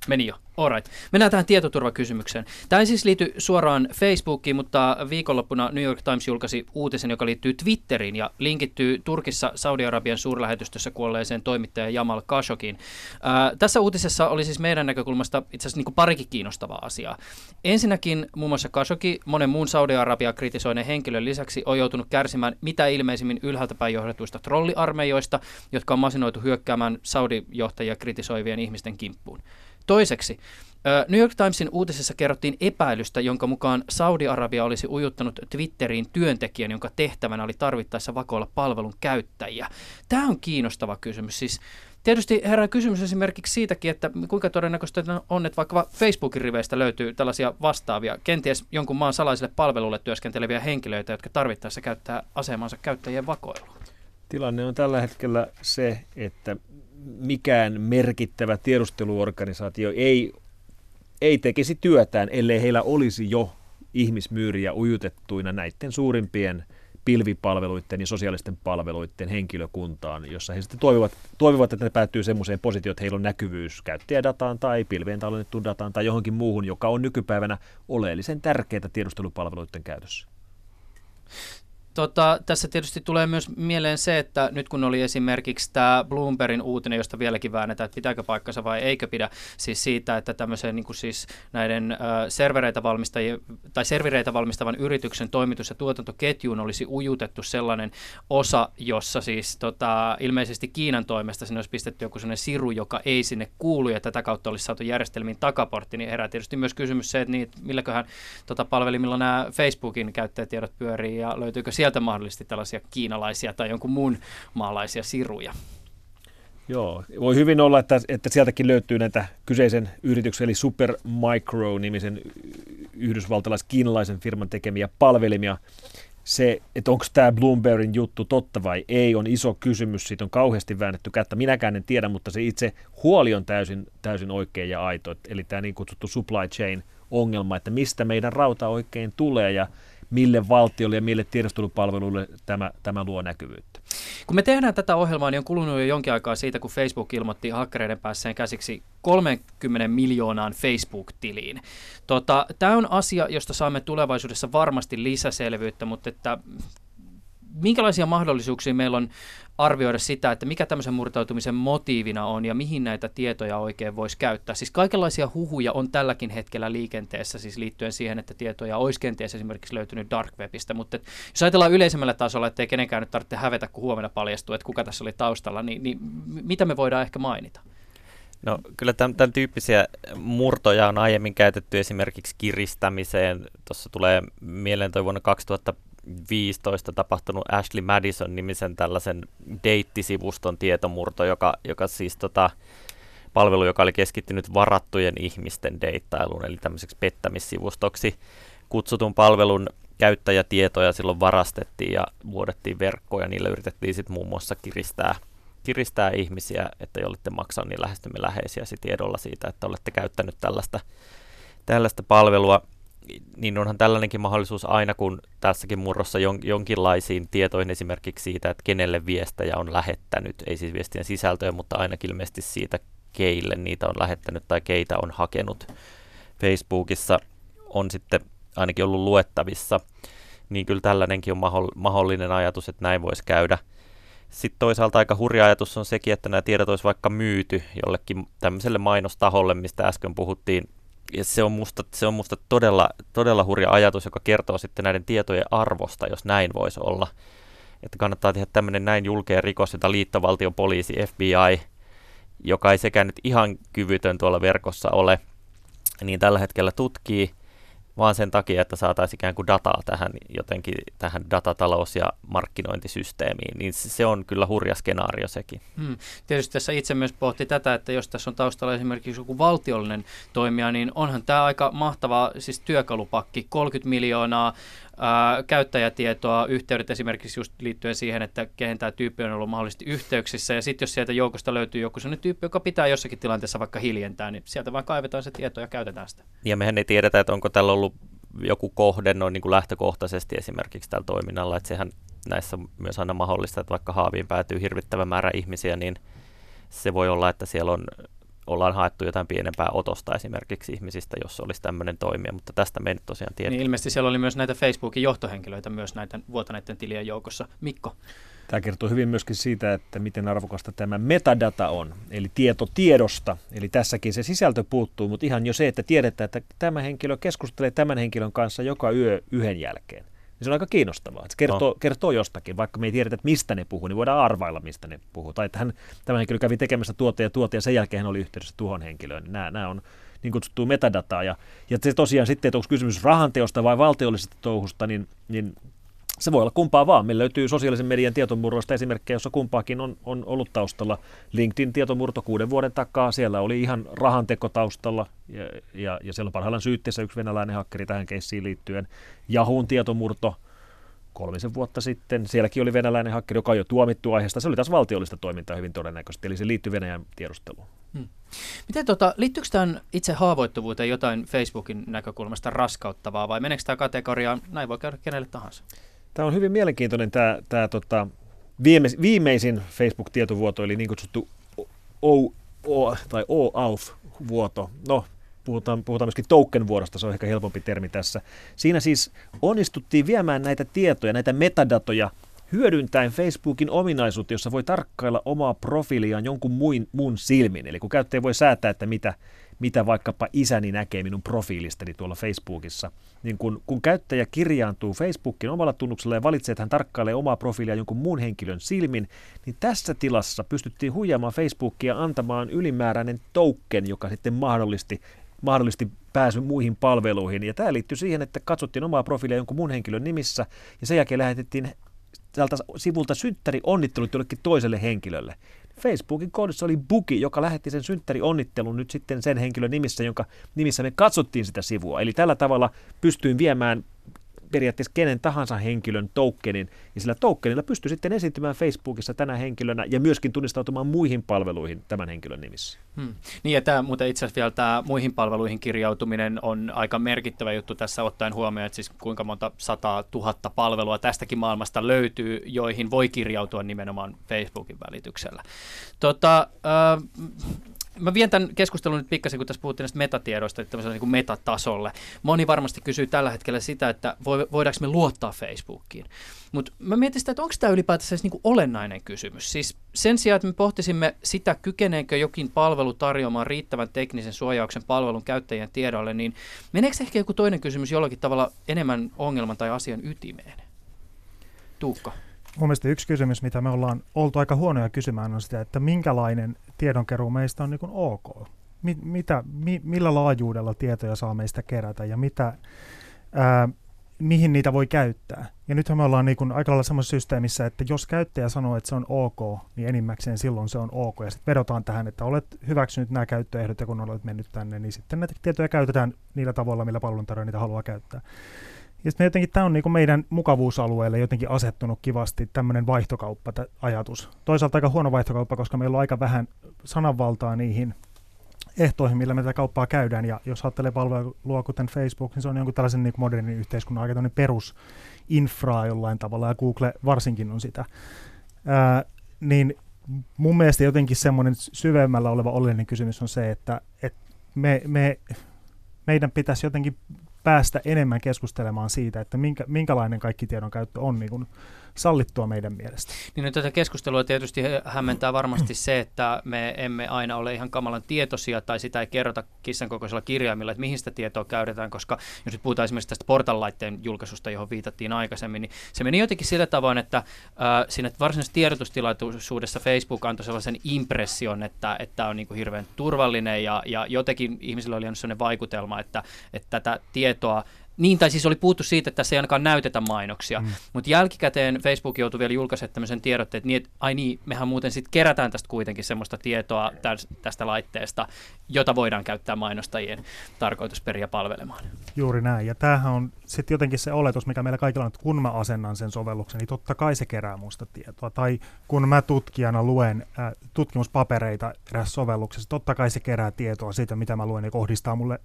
Meni jo. Alright. Mennään tähän tietoturvakysymykseen. Tämä ei siis liity suoraan Facebookiin, mutta viikonloppuna New York Times julkaisi uutisen, joka liittyy Twitteriin ja linkittyy Turkissa Saudi-Arabian suurlähetystössä kuolleeseen toimittaja Jamal Khashoggiin. Ää, tässä uutisessa oli siis meidän näkökulmasta itse asiassa niin parikin kiinnostavaa asiaa. Ensinnäkin muun muassa Khashoggi, monen muun Saudi-Arabia kritisoineen henkilön lisäksi on joutunut kärsimään mitä ilmeisimmin ylhäältä päin johdetuista trolliarmeijoista, jotka on masinoitu hyökkäämään Saudi-johtajia kritisoivien ihmisten kimppuun. Toiseksi, New York Timesin uutisessa kerrottiin epäilystä, jonka mukaan Saudi-Arabia olisi ujuttanut Twitteriin työntekijän, jonka tehtävänä oli tarvittaessa vakoilla palvelun käyttäjiä. Tämä on kiinnostava kysymys. Siis Tietysti herää kysymys esimerkiksi siitäkin, että kuinka todennäköistä on, että vaikka Facebookin riveistä löytyy tällaisia vastaavia, kenties jonkun maan salaiselle palvelulle työskenteleviä henkilöitä, jotka tarvittaessa käyttää asemansa käyttäjien vakoilua. Tilanne on tällä hetkellä se, että mikään merkittävä tiedusteluorganisaatio ei, ei tekisi työtään, ellei heillä olisi jo ihmismyyriä ujutettuina näiden suurimpien pilvipalveluiden ja sosiaalisten palveluiden henkilökuntaan, jossa he sitten toivovat, toivovat että ne päättyy semmoiseen positioon, että heillä on näkyvyys käyttäjädataan tai pilveen tallennettuun dataan tai johonkin muuhun, joka on nykypäivänä oleellisen tärkeää tiedustelupalveluiden käytössä. Tota, tässä tietysti tulee myös mieleen se, että nyt kun oli esimerkiksi tämä Bloombergin uutinen, josta vieläkin väännetään, että pitääkö paikkansa vai eikö pidä, siis siitä, että tämmöisen niin kuin siis näiden äh, servereitä, tai servereitä valmistavan yrityksen toimitus- ja tuotantoketjuun olisi ujutettu sellainen osa, jossa siis tota, ilmeisesti Kiinan toimesta sinne olisi pistetty joku sellainen siru, joka ei sinne kuulu, ja tätä kautta olisi saatu järjestelmiin takaportti, niin herää tietysti myös kysymys se, että niin, milläköhän tota, palvelimilla nämä Facebookin käyttäjätiedot pyörii, ja löytyykö sieltä mahdollisesti tällaisia kiinalaisia tai jonkun muun maalaisia siruja? Joo, voi hyvin olla, että, että sieltäkin löytyy näitä kyseisen yrityksen, eli Supermicro-nimisen yhdysvaltalais-kiinalaisen firman tekemiä palvelimia. Se, että onko tämä Bloombergin juttu totta vai ei, on iso kysymys. Siitä on kauheasti väännetty kättä. Minäkään en tiedä, mutta se itse huoli on täysin, täysin oikein ja aito. Eli tämä niin kutsuttu supply chain ongelma, että mistä meidän rauta oikein tulee ja mille valtiolle ja mille tiedostelupalveluille tämä, tämä luo näkyvyyttä. Kun me tehdään tätä ohjelmaa, niin on kulunut jo jonkin aikaa siitä, kun Facebook ilmoitti hakkereiden päässeen käsiksi 30 miljoonaan Facebook-tiliin. Tota, tämä on asia, josta saamme tulevaisuudessa varmasti lisäselvyyttä, mutta että minkälaisia mahdollisuuksia meillä on arvioida sitä, että mikä tämmöisen murtautumisen motiivina on ja mihin näitä tietoja oikein voisi käyttää. Siis kaikenlaisia huhuja on tälläkin hetkellä liikenteessä siis liittyen siihen, että tietoja olisi kenties esimerkiksi löytynyt Dark Webistä, mutta et, jos ajatellaan yleisemmällä tasolla, että ei kenenkään nyt tarvitse hävetä, kun huomenna paljastuu, että kuka tässä oli taustalla, niin, niin mitä me voidaan ehkä mainita? No kyllä tämän, tämän tyyppisiä murtoja on aiemmin käytetty esimerkiksi kiristämiseen. Tuossa tulee mieleen toi vuonna 2000 2015 tapahtunut Ashley Madison-nimisen tällaisen deittisivuston tietomurto, joka, joka siis tota, palvelu, joka oli keskittynyt varattujen ihmisten deittailuun, eli tämmöiseksi pettämissivustoksi. Kutsutun palvelun käyttäjätietoja silloin varastettiin ja vuodettiin verkkoja, niillä yritettiin sitten muun muassa kiristää, kiristää ihmisiä, että olette maksaa niin lähestymme läheisiä tiedolla siitä, että olette käyttänyt tällaista, tällaista palvelua niin onhan tällainenkin mahdollisuus aina, kun tässäkin murrossa jon, jonkinlaisiin tietoihin esimerkiksi siitä, että kenelle viestejä on lähettänyt, ei siis viestien sisältöä, mutta ainakin ilmeisesti siitä, keille niitä on lähettänyt tai keitä on hakenut. Facebookissa, on sitten ainakin ollut luettavissa, niin kyllä tällainenkin on mahdollinen ajatus, että näin voisi käydä. Sitten toisaalta aika hurja ajatus on sekin, että nämä tiedot olisi vaikka myyty jollekin tämmöiselle mainostaholle, mistä äsken puhuttiin, ja se on musta, se on musta todella, todella hurja ajatus, joka kertoo sitten näiden tietojen arvosta, jos näin voisi olla. Että kannattaa tehdä tämmöinen näin julkea rikos, jota liittovaltion poliisi, FBI, joka ei sekään nyt ihan kyvytön tuolla verkossa ole, niin tällä hetkellä tutkii – vaan sen takia, että saataisiin ikään kuin dataa tähän jotenkin tähän datatalous- ja markkinointisysteemiin, niin se on kyllä hurja skenaario sekin. Hmm. Tietysti tässä itse myös pohti tätä, että jos tässä on taustalla esimerkiksi joku valtiollinen toimija, niin onhan tämä aika mahtava siis työkalupakki, 30 miljoonaa ää, käyttäjätietoa, yhteydet esimerkiksi just liittyen siihen, että kehen tämä tyyppi on ollut mahdollisesti yhteyksissä, ja sitten jos sieltä joukosta löytyy joku sellainen tyyppi, joka pitää jossakin tilanteessa vaikka hiljentää, niin sieltä vaan kaivetaan se tieto ja käytetään sitä. Ja mehän ei tiedetä, että onko tällä ollut joku kohde noin niin kuin lähtökohtaisesti esimerkiksi tällä toiminnalla, että sehän näissä myös aina mahdollista, että vaikka haaviin päätyy hirvittävä määrä ihmisiä, niin se voi olla, että siellä on ollaan haettu jotain pienempää otosta esimerkiksi ihmisistä, jos olisi tämmöinen toimija, mutta tästä me ei nyt tosiaan tiedä. Niin ilmeisesti siellä oli myös näitä Facebookin johtohenkilöitä myös näiden vuotaneiden tilien joukossa. Mikko? Tämä kertoo hyvin myöskin siitä, että miten arvokasta tämä metadata on, eli tieto tiedosta. Eli tässäkin se sisältö puuttuu, mutta ihan jo se, että tiedetään, että tämä henkilö keskustelee tämän henkilön kanssa joka yö yhden jälkeen niin se on aika kiinnostavaa. Se kertoo, no. kertoo jostakin, vaikka me ei tiedetä, että mistä ne puhuu, niin voidaan arvailla, mistä ne puhuu. Tai että hän, tämä henkilö kävi tekemässä tuote ja tuote, ja sen jälkeen hän oli yhteydessä tuohon henkilöön. Nämä, nämä on niin kutsuttua metadataa. Ja, ja se tosiaan sitten, että onko kysymys rahanteosta vai valtiollisesta touhusta, niin, niin se voi olla kumpaa vaan. Meillä löytyy sosiaalisen median tietomurroista esimerkkejä, jossa kumpaakin on, on ollut taustalla. LinkedIn tietomurto kuuden vuoden takaa, siellä oli ihan rahanteko taustalla ja, ja, ja siellä on parhaillaan syytteessä yksi venäläinen hakkeri tähän keissiin liittyen. Jahuun tietomurto kolmisen vuotta sitten, sielläkin oli venäläinen hakkeri, joka on jo tuomittu aiheesta. Se oli taas valtiollista toimintaa hyvin todennäköisesti, eli se liittyy Venäjän tiedusteluun. Hmm. Miten tota, liittyykö tämän itse haavoittuvuuteen jotain Facebookin näkökulmasta raskauttavaa vai meneekö tämä kategoriaan, näin voi käydä kenelle tahansa? Tämä on hyvin mielenkiintoinen tämä, tämä tota, viimeis, viimeisin Facebook-tietovuoto, eli niin kutsuttu O, o, tai OAuth-vuoto. No, puhutaan, puhutaan myöskin token-vuodosta, se on ehkä helpompi termi tässä. Siinä siis onnistuttiin viemään näitä tietoja, näitä metadatoja hyödyntäen Facebookin ominaisuutta, jossa voi tarkkailla omaa profiiliaan jonkun muin, muun silmin. Eli kun käyttäjä voi säätää, että mitä, mitä vaikkapa isäni näkee minun profiilistani tuolla Facebookissa, niin kun, kun käyttäjä kirjaantuu Facebookin omalla tunnuksella ja valitsee, että hän tarkkailee omaa profiilia jonkun muun henkilön silmin, niin tässä tilassa pystyttiin huijaamaan Facebookia antamaan ylimääräinen token, joka sitten mahdollisti mahdollisti pääsy muihin palveluihin. Ja tämä liittyy siihen, että katsottiin omaa profiilia jonkun muun henkilön nimissä ja sen jälkeen lähetettiin tältä sivulta synttäri onnittelut jollekin toiselle henkilölle. Facebookin koodissa oli bugi, joka lähetti sen synttäri onnittelun nyt sitten sen henkilön nimissä, jonka nimissä me katsottiin sitä sivua. Eli tällä tavalla pystyin viemään periaatteessa kenen tahansa henkilön tokenin, ja sillä tokenilla pystyy sitten esiintymään Facebookissa tänä henkilönä ja myöskin tunnistautumaan muihin palveluihin tämän henkilön nimissä. Hmm. Niin ja tämä muuten itse asiassa vielä tämä muihin palveluihin kirjautuminen on aika merkittävä juttu tässä ottaen huomioon, että siis kuinka monta sataa tuhatta palvelua tästäkin maailmasta löytyy, joihin voi kirjautua nimenomaan Facebookin välityksellä. Tota, äh, mä vien tämän keskustelun nyt pikkasen, kun tässä puhuttiin näistä metatiedoista, että niin metatasolle. Moni varmasti kysyy tällä hetkellä sitä, että voidaanko me luottaa Facebookiin. Mutta mä mietin sitä, että onko tämä ylipäätänsä niin kuin olennainen kysymys. Siis sen sijaan, että me pohtisimme sitä, kykeneekö jokin palvelu tarjoamaan riittävän teknisen suojauksen palvelun käyttäjien tiedolle, niin meneekö ehkä joku toinen kysymys jollakin tavalla enemmän ongelman tai asian ytimeen? Tuukka. Mun mielestä yksi kysymys, mitä me ollaan oltu aika huonoja kysymään, on sitä, että minkälainen tiedonkeruu meistä on niin ok. Mi- mitä, mi- millä laajuudella tietoja saa meistä kerätä ja mitä, ää, mihin niitä voi käyttää. Ja nythän me ollaan niin aika lailla semmoisessa systeemissä, että jos käyttäjä sanoo, että se on ok, niin enimmäkseen silloin se on ok. Ja sitten vedotaan tähän, että olet hyväksynyt nämä käyttöehdot ja kun olet mennyt tänne, niin sitten näitä tietoja käytetään niillä tavoilla, millä palveluntarjoaja niitä haluaa käyttää. Ja sitten jotenkin tämä on niinku meidän mukavuusalueelle jotenkin asettunut kivasti tämmöinen vaihtokauppa-ajatus. Toisaalta aika huono vaihtokauppa, koska meillä on aika vähän sananvaltaa niihin ehtoihin, millä me tätä kauppaa käydään. Ja jos ajattelee palvelua kuten Facebook, niin se on jonkun tällaisen niin modernin yhteiskunnan aika perusinfraa jollain tavalla, ja Google varsinkin on sitä. Ää, niin mun mielestä jotenkin semmoinen syvemmällä oleva oleellinen kysymys on se, että, että me, me, meidän pitäisi jotenkin päästä enemmän keskustelemaan siitä, että minkä, minkälainen kaikki tiedon käyttö on niin kuin sallittua meidän mielestä. Niin no, tätä keskustelua tietysti hämmentää varmasti se, että me emme aina ole ihan kamalan tietoisia tai sitä ei kerrota kissan kokoisella kirjaimilla, että mihin sitä tietoa käytetään, koska jos nyt puhutaan esimerkiksi tästä portallaitteen julkaisusta, johon viitattiin aikaisemmin, niin se meni jotenkin sillä tavoin, että äh, siinä varsinaisessa tiedotustilaisuudessa Facebook antoi sellaisen impression, että, että on niin kuin hirveän turvallinen ja, ja jotenkin ihmisillä oli sellainen vaikutelma, että, että tätä tietoa niin, tai siis oli puhuttu siitä, että tässä ei ainakaan näytetä mainoksia, mm. mutta jälkikäteen Facebook joutui vielä julkaisemaan tämmöisen tiedotteen, että, niin, että ai niin, mehän muuten sitten kerätään tästä kuitenkin semmoista tietoa tästä laitteesta, jota voidaan käyttää mainostajien tarkoitusperiä palvelemaan. Juuri näin, ja tämähän on sitten jotenkin se oletus, mikä meillä kaikilla on, että kun mä asennan sen sovelluksen, niin totta kai se kerää musta tietoa. Tai kun mä tutkijana luen äh, tutkimuspapereita erässä sovelluksessa, totta kai se kerää tietoa siitä, mitä mä luen ja kohdistaa mulle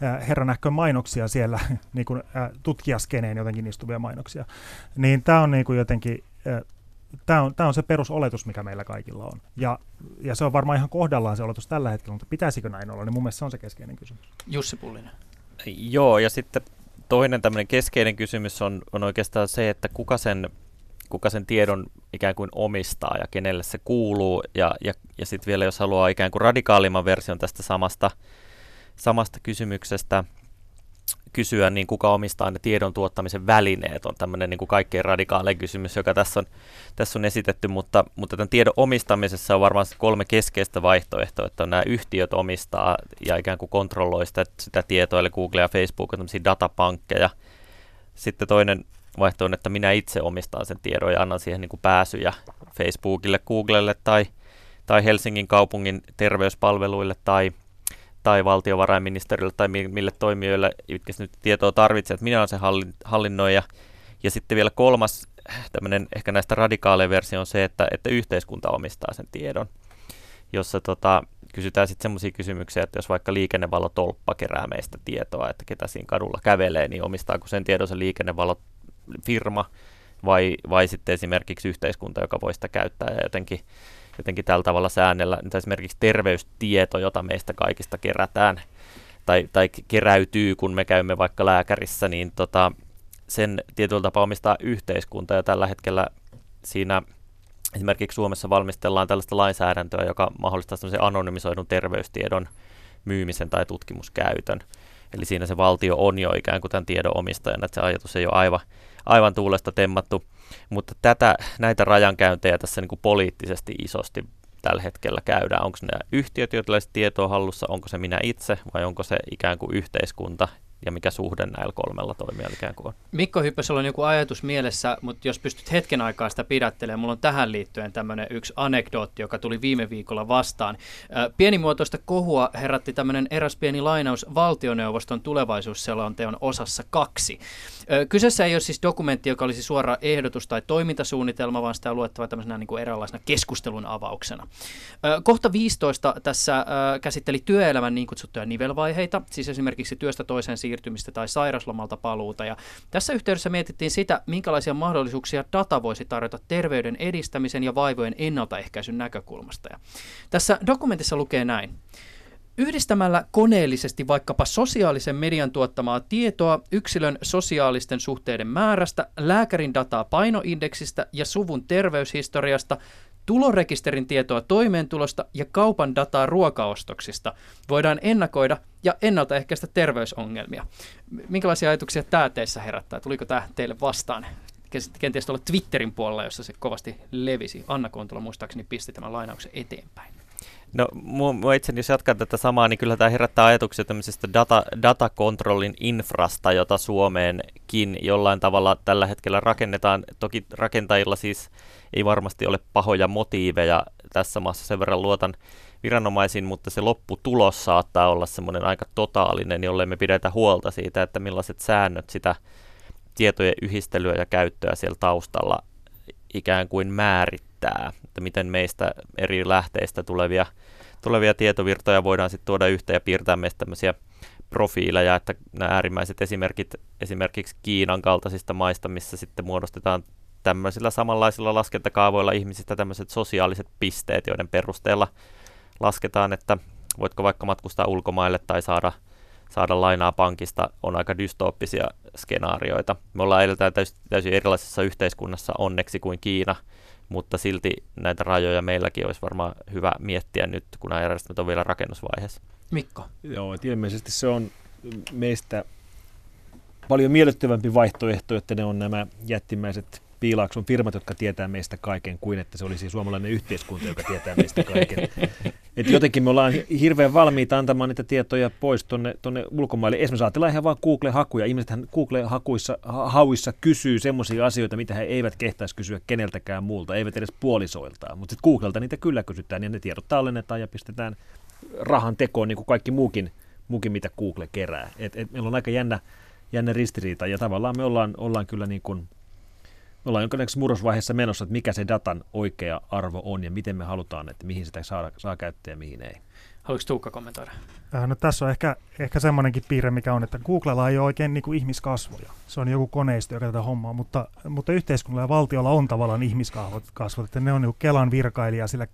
herranähkön mainoksia siellä, *laughs* niin kuin tutkijaskeneen jotenkin istuvia mainoksia. Niin tämä on niin kuin jotenkin, tämä on, tämä on se perusoletus, mikä meillä kaikilla on. Ja, ja se on varmaan ihan kohdallaan se oletus tällä hetkellä, mutta pitäisikö näin olla, niin mun mielestä se on se keskeinen kysymys. Jussi Pullinen. Joo, ja sitten toinen tämmöinen keskeinen kysymys on, on oikeastaan se, että kuka sen, kuka sen tiedon ikään kuin omistaa ja kenelle se kuuluu. Ja, ja, ja sitten vielä jos haluaa ikään kuin radikaalimman version tästä samasta samasta kysymyksestä kysyä, niin kuka omistaa ne tiedon tuottamisen välineet, on tämmöinen niin kuin kaikkein radikaalein kysymys, joka tässä on, tässä on esitetty, mutta, mutta tämän tiedon omistamisessa on varmaan kolme keskeistä vaihtoehtoa, että nämä yhtiöt omistaa ja ikään kuin kontrolloi sitä, sitä tietoa, eli Google ja Facebook on tämmöisiä datapankkeja. Sitten toinen vaihtoehto on, että minä itse omistan sen tiedon ja annan siihen niin kuin pääsyjä Facebookille, Googlelle tai, tai Helsingin kaupungin terveyspalveluille tai tai valtiovarainministerille tai mille toimijoille, jotka nyt tietoa tarvitsee, että minä olen se hallin, hallinnoija. Ja sitten vielä kolmas tämmöinen ehkä näistä radikaaleja versio on se, että, että yhteiskunta omistaa sen tiedon, jossa tota, kysytään sitten semmoisia kysymyksiä, että jos vaikka liikennevalotolppa kerää meistä tietoa, että ketä siinä kadulla kävelee, niin omistaako sen tiedon se liikennevalofirma vai, vai sitten esimerkiksi yhteiskunta, joka voi sitä käyttää ja jotenkin jotenkin tällä tavalla säännellä. Nyt esimerkiksi terveystieto, jota meistä kaikista kerätään tai, tai keräytyy, kun me käymme vaikka lääkärissä, niin tota, sen tietyllä tapaa omistaa yhteiskunta ja tällä hetkellä siinä esimerkiksi Suomessa valmistellaan tällaista lainsäädäntöä, joka mahdollistaa anonymisoidun terveystiedon myymisen tai tutkimuskäytön. Eli siinä se valtio on jo ikään kuin tämän tiedon omistajana, että se ajatus ei ole aivan, aivan tuulesta temmattu. Mutta tätä, näitä rajankäyntejä tässä niin kuin poliittisesti isosti tällä hetkellä käydään. Onko ne yhtiöt, joilla tietoa hallussa, onko se minä itse vai onko se ikään kuin yhteiskunta, ja mikä suhde näillä kolmella toimijalla ikään kuin on. Mikko Hyppösellä on joku ajatus mielessä, mutta jos pystyt hetken aikaa sitä pidättelemään, mulla on tähän liittyen tämmöinen yksi anekdootti, joka tuli viime viikolla vastaan. Pienimuotoista kohua herätti tämmöinen eräs pieni lainaus valtioneuvoston tulevaisuusselonteon osassa kaksi. Kyseessä ei ole siis dokumentti, joka olisi suora ehdotus tai toimintasuunnitelma, vaan sitä on luettava tämmöisenä niin kuin eräänlaisena keskustelun avauksena. Kohta 15 tässä käsitteli työelämän niin kutsuttuja nivelvaiheita, siis esimerkiksi työstä toiseen siirtymistä tai sairaslomalta paluuta. Ja tässä yhteydessä mietittiin sitä, minkälaisia mahdollisuuksia data voisi tarjota terveyden edistämisen ja vaivojen ennaltaehkäisyn näkökulmasta. Ja tässä dokumentissa lukee näin. Yhdistämällä koneellisesti vaikkapa sosiaalisen median tuottamaa tietoa yksilön sosiaalisten suhteiden määrästä, lääkärin dataa painoindeksistä ja suvun terveyshistoriasta, tulorekisterin tietoa toimeentulosta ja kaupan dataa ruokaostoksista voidaan ennakoida ja ennaltaehkäistä terveysongelmia. Minkälaisia ajatuksia tämä teissä herättää? Tuliko tämä teille vastaan? Kenties tuolla Twitterin puolella, jossa se kovasti levisi. Anna Kontula muistaakseni pisti tämän lainauksen eteenpäin. No mua itse, jos jatkan tätä samaa, niin kyllä tämä herättää ajatuksia tämmöisestä data, datakontrollin infrasta, jota Suomeenkin jollain tavalla tällä hetkellä rakennetaan. Toki rakentajilla siis ei varmasti ole pahoja motiiveja tässä maassa, sen verran luotan viranomaisiin, mutta se lopputulos saattaa olla semmoinen aika totaalinen, jolle me pidetään huolta siitä, että millaiset säännöt sitä tietojen yhdistelyä ja käyttöä siellä taustalla ikään kuin määrittää, että miten meistä eri lähteistä tulevia, tulevia tietovirtoja voidaan sitten tuoda yhteen ja piirtää meistä tämmöisiä profiileja, että nämä äärimmäiset esimerkit esimerkiksi Kiinan kaltaisista maista, missä sitten muodostetaan tämmöisillä samanlaisilla laskentakaavoilla ihmisistä tämmöiset sosiaaliset pisteet, joiden perusteella lasketaan, että voitko vaikka matkustaa ulkomaille tai saada, saada lainaa pankista, on aika dystooppisia skenaarioita. Me ollaan edeltään täysin, täysin erilaisessa yhteiskunnassa onneksi kuin Kiina, mutta silti näitä rajoja meilläkin olisi varmaan hyvä miettiä nyt, kun nämä järjestelmät on vielä rakennusvaiheessa. Mikko? Joo, että ilmeisesti se on meistä paljon miellyttävämpi vaihtoehto, että ne on nämä jättimäiset piilaakson firmat, jotka tietää meistä kaiken, kuin että se olisi suomalainen yhteiskunta, joka tietää meistä kaiken. Et jotenkin me ollaan hirveän valmiita antamaan niitä tietoja pois tuonne, tonne ulkomaille. Esimerkiksi ajatellaan ihan vaan Google-hakuja. Ihmisethän Google-hakuissa hauissa kysyy semmoisia asioita, mitä he eivät kehtaisi kysyä keneltäkään muulta, eivät edes puolisoiltaan. Mutta sitten Googlelta niitä kyllä kysytään ja ne tiedot tallennetaan ja pistetään rahan tekoon niin kuin kaikki muukin, muukin mitä Google kerää. Et, et meillä on aika jännä, jännä ristiriita ja tavallaan me ollaan, ollaan kyllä niin kuin ollaan jonkinlaisessa murrosvaiheessa menossa, että mikä se datan oikea arvo on ja miten me halutaan, että mihin sitä saa, saa käyttää ja mihin ei. Haluatko Tuukka kommentoida? Äh, no tässä on ehkä, ehkä semmoinenkin piirre, mikä on, että Googlella ei ole oikein niin kuin ihmiskasvoja. Se on joku koneisto, joka tätä hommaa, mutta, mutta yhteiskunnalla ja valtiolla on tavallaan ihmiskasvot, että ne on niin Kelan virkailija sillä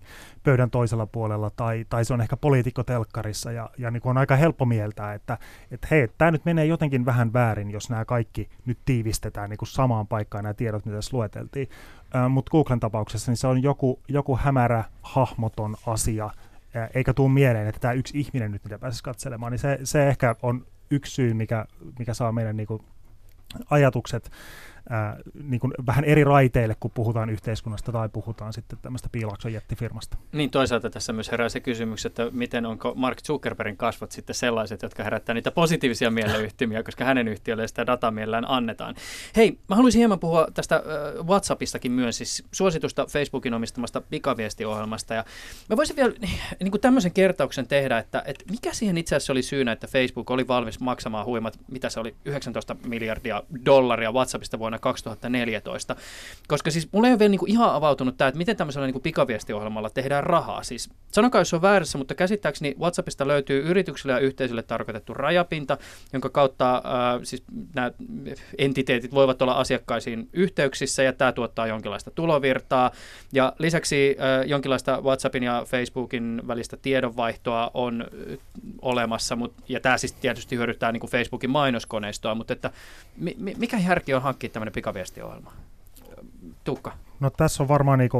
pöydän toisella puolella tai, tai se on ehkä poliitikko telkkarissa ja, ja niin kuin on aika helppo mieltää, että, että hei, tämä nyt menee jotenkin vähän väärin, jos nämä kaikki nyt tiivistetään niin kuin samaan paikkaan nämä tiedot, mitä tässä lueteltiin. Äh, mutta Googlen tapauksessa niin se on joku, joku hämärä, hahmoton asia, eikä tule mieleen, että tämä yksi ihminen nyt mitä pääsisi katselemaan, niin se, se ehkä on yksi syy, mikä, mikä saa meidän niin kuin, ajatukset ää, niin kuin vähän eri raiteille, kun puhutaan yhteiskunnasta tai puhutaan sitten tämmöistä piilakson jättifirmasta. Niin toisaalta tässä myös herää se kysymys, että miten onko Mark Zuckerbergin kasvot sitten sellaiset, jotka herättää niitä positiivisia mieleyhtymiä, koska hänen yhtiölle sitä datamiellään annetaan. Hei, mä haluaisin hieman puhua tästä äh, WhatsAppistakin myös, siis suositusta Facebookin omistamasta pikaviestiohjelmasta. Ja mä voisin vielä niin kuin tämmöisen kertauksen tehdä, että, että mikä siihen itse asiassa oli syynä, että Facebook oli valmis maksamaan huimat, mitä se oli, 19 miljardia dollaria WhatsAppista vuonna vuonna 2014. Koska siis mulle ei ole vielä niin kuin ihan avautunut tämä, että miten tämmöisellä niin kuin pikaviestiohjelmalla tehdään rahaa. Siis sanokaa, jos on väärässä, mutta käsittääkseni WhatsAppista löytyy yrityksille ja yhteisöille tarkoitettu rajapinta, jonka kautta äh, siis nämä entiteetit voivat olla asiakkaisiin yhteyksissä ja tämä tuottaa jonkinlaista tulovirtaa. Ja lisäksi äh, jonkinlaista WhatsAppin ja Facebookin välistä tiedonvaihtoa on äh, olemassa, mut, ja tämä siis tietysti hyödyttää niin kuin Facebookin mainoskoneistoa, mutta että mi, mikä järki on hankkia pikaviestiohjelma? Tukka. No tässä on varmaan niin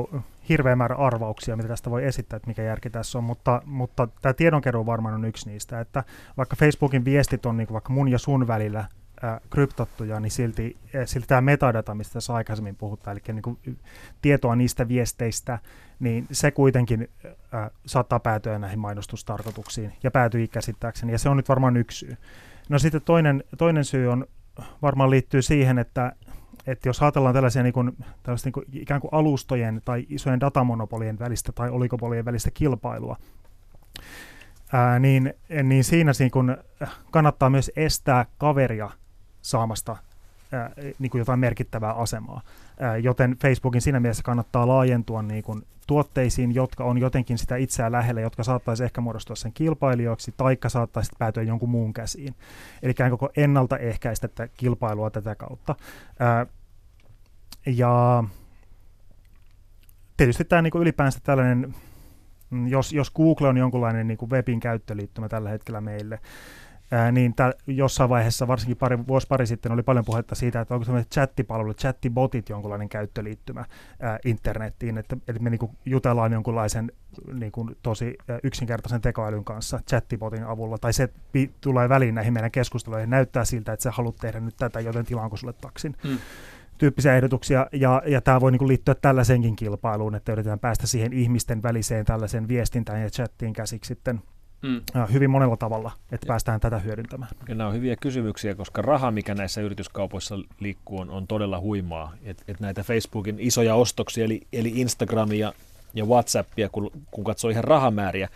hirveä määrä arvauksia, mitä tästä voi esittää, että mikä järki tässä on, mutta, mutta tämä tiedonkeruu varmaan on yksi niistä, että vaikka Facebookin viestit on niin vaikka mun ja sun välillä äh, kryptattuja, niin silti, äh, silti tämä metadata, mistä tässä aikaisemmin puhutaan, eli niin kuin tietoa niistä viesteistä, niin se kuitenkin äh, saattaa päätyä näihin mainostustarkoituksiin, ja päätyi käsittääkseni, ja se on nyt varmaan yksi syy. No sitten toinen, toinen syy on varmaan liittyy siihen, että että jos ajatellaan tällaisia niin kuin, tällaista niin kuin ikään kuin alustojen tai isojen datamonopolien välistä tai oligopolien välistä kilpailua, ää, niin, niin siinä niin kuin kannattaa myös estää kaveria saamasta niin kuin jotain merkittävää asemaa. Joten Facebookin siinä mielessä kannattaa laajentua niin kuin tuotteisiin, jotka on jotenkin sitä itseään lähellä, jotka saattaisi ehkä muodostua sen kilpailijoiksi, taikka saattaisi päätyä jonkun muun käsiin. Eli koko ennaltaehkäistä tätä kilpailua tätä kautta. Ja tietysti tämä niin ylipäänsä tällainen, mm, jos, jos Google on jonkunlainen niin webin käyttöliittymä tällä hetkellä meille, ää, niin tää, jossain vaiheessa, varsinkin pari, vuosi pari sitten, oli paljon puhetta siitä, että onko tämmöiset chattipalvelut, chattibotit jonkunlainen käyttöliittymä ää, internettiin, että, että me niinku jutellaan jonkunlaisen niinku, tosi yksinkertaisen tekoälyn kanssa chattibotin avulla, tai se pi, tulee väliin näihin meidän keskusteluihin, näyttää siltä, että sä haluat tehdä nyt tätä, joten tilaanko sulle taksin. Hmm tyyppisiä ehdotuksia, ja, ja tämä voi niin liittyä tällaisenkin kilpailuun, että yritetään päästä siihen ihmisten väliseen tällaisen viestintään ja chattiin käsiksi sitten mm. hyvin monella tavalla, että päästään tätä hyödyntämään. Ja nämä on hyviä kysymyksiä, koska raha, mikä näissä yrityskaupoissa liikkuu, on, on todella huimaa. Et, et näitä Facebookin isoja ostoksia, eli, eli Instagramia ja WhatsAppia, kun, kun katsoo ihan rahamääriä,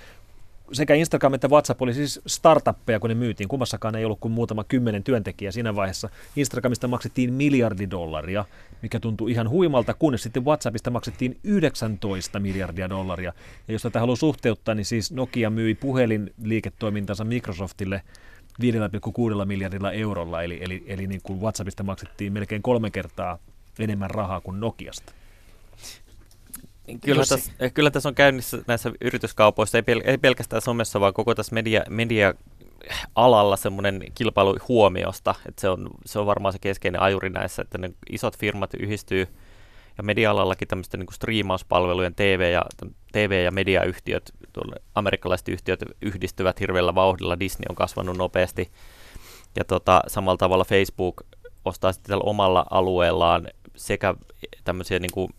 sekä Instagram että WhatsApp oli siis startuppeja, kun ne myytiin. Kummassakaan ei ollut kuin muutama kymmenen työntekijää siinä vaiheessa. Instagramista maksettiin miljardi dollaria, mikä tuntui ihan huimalta, kunnes sitten WhatsAppista maksettiin 19 miljardia dollaria. Ja jos tätä haluaa suhteuttaa, niin siis Nokia myi puhelinliiketoimintansa Microsoftille 5,6 miljardilla eurolla, eli, eli, eli niin kuin WhatsAppista maksettiin melkein kolme kertaa enemmän rahaa kuin Nokiasta. Kyllä tässä, eh, kyllä tässä on käynnissä näissä yrityskaupoissa, ei, pel- ei pelkästään somessa, vaan koko tässä media, media alalla semmoinen kilpailu huomiosta, että se on, se on varmaan se keskeinen ajuri näissä, että ne isot firmat yhdistyy ja media-alallakin tämmöisten niin striimauspalvelujen TV- ja, TV- ja mediayhtiöt, amerikkalaiset yhtiöt yhdistyvät hirveällä vauhdilla, Disney on kasvanut nopeasti ja tota, samalla tavalla Facebook ostaa sitten tällä omalla alueellaan sekä tämmöisiä niin kuin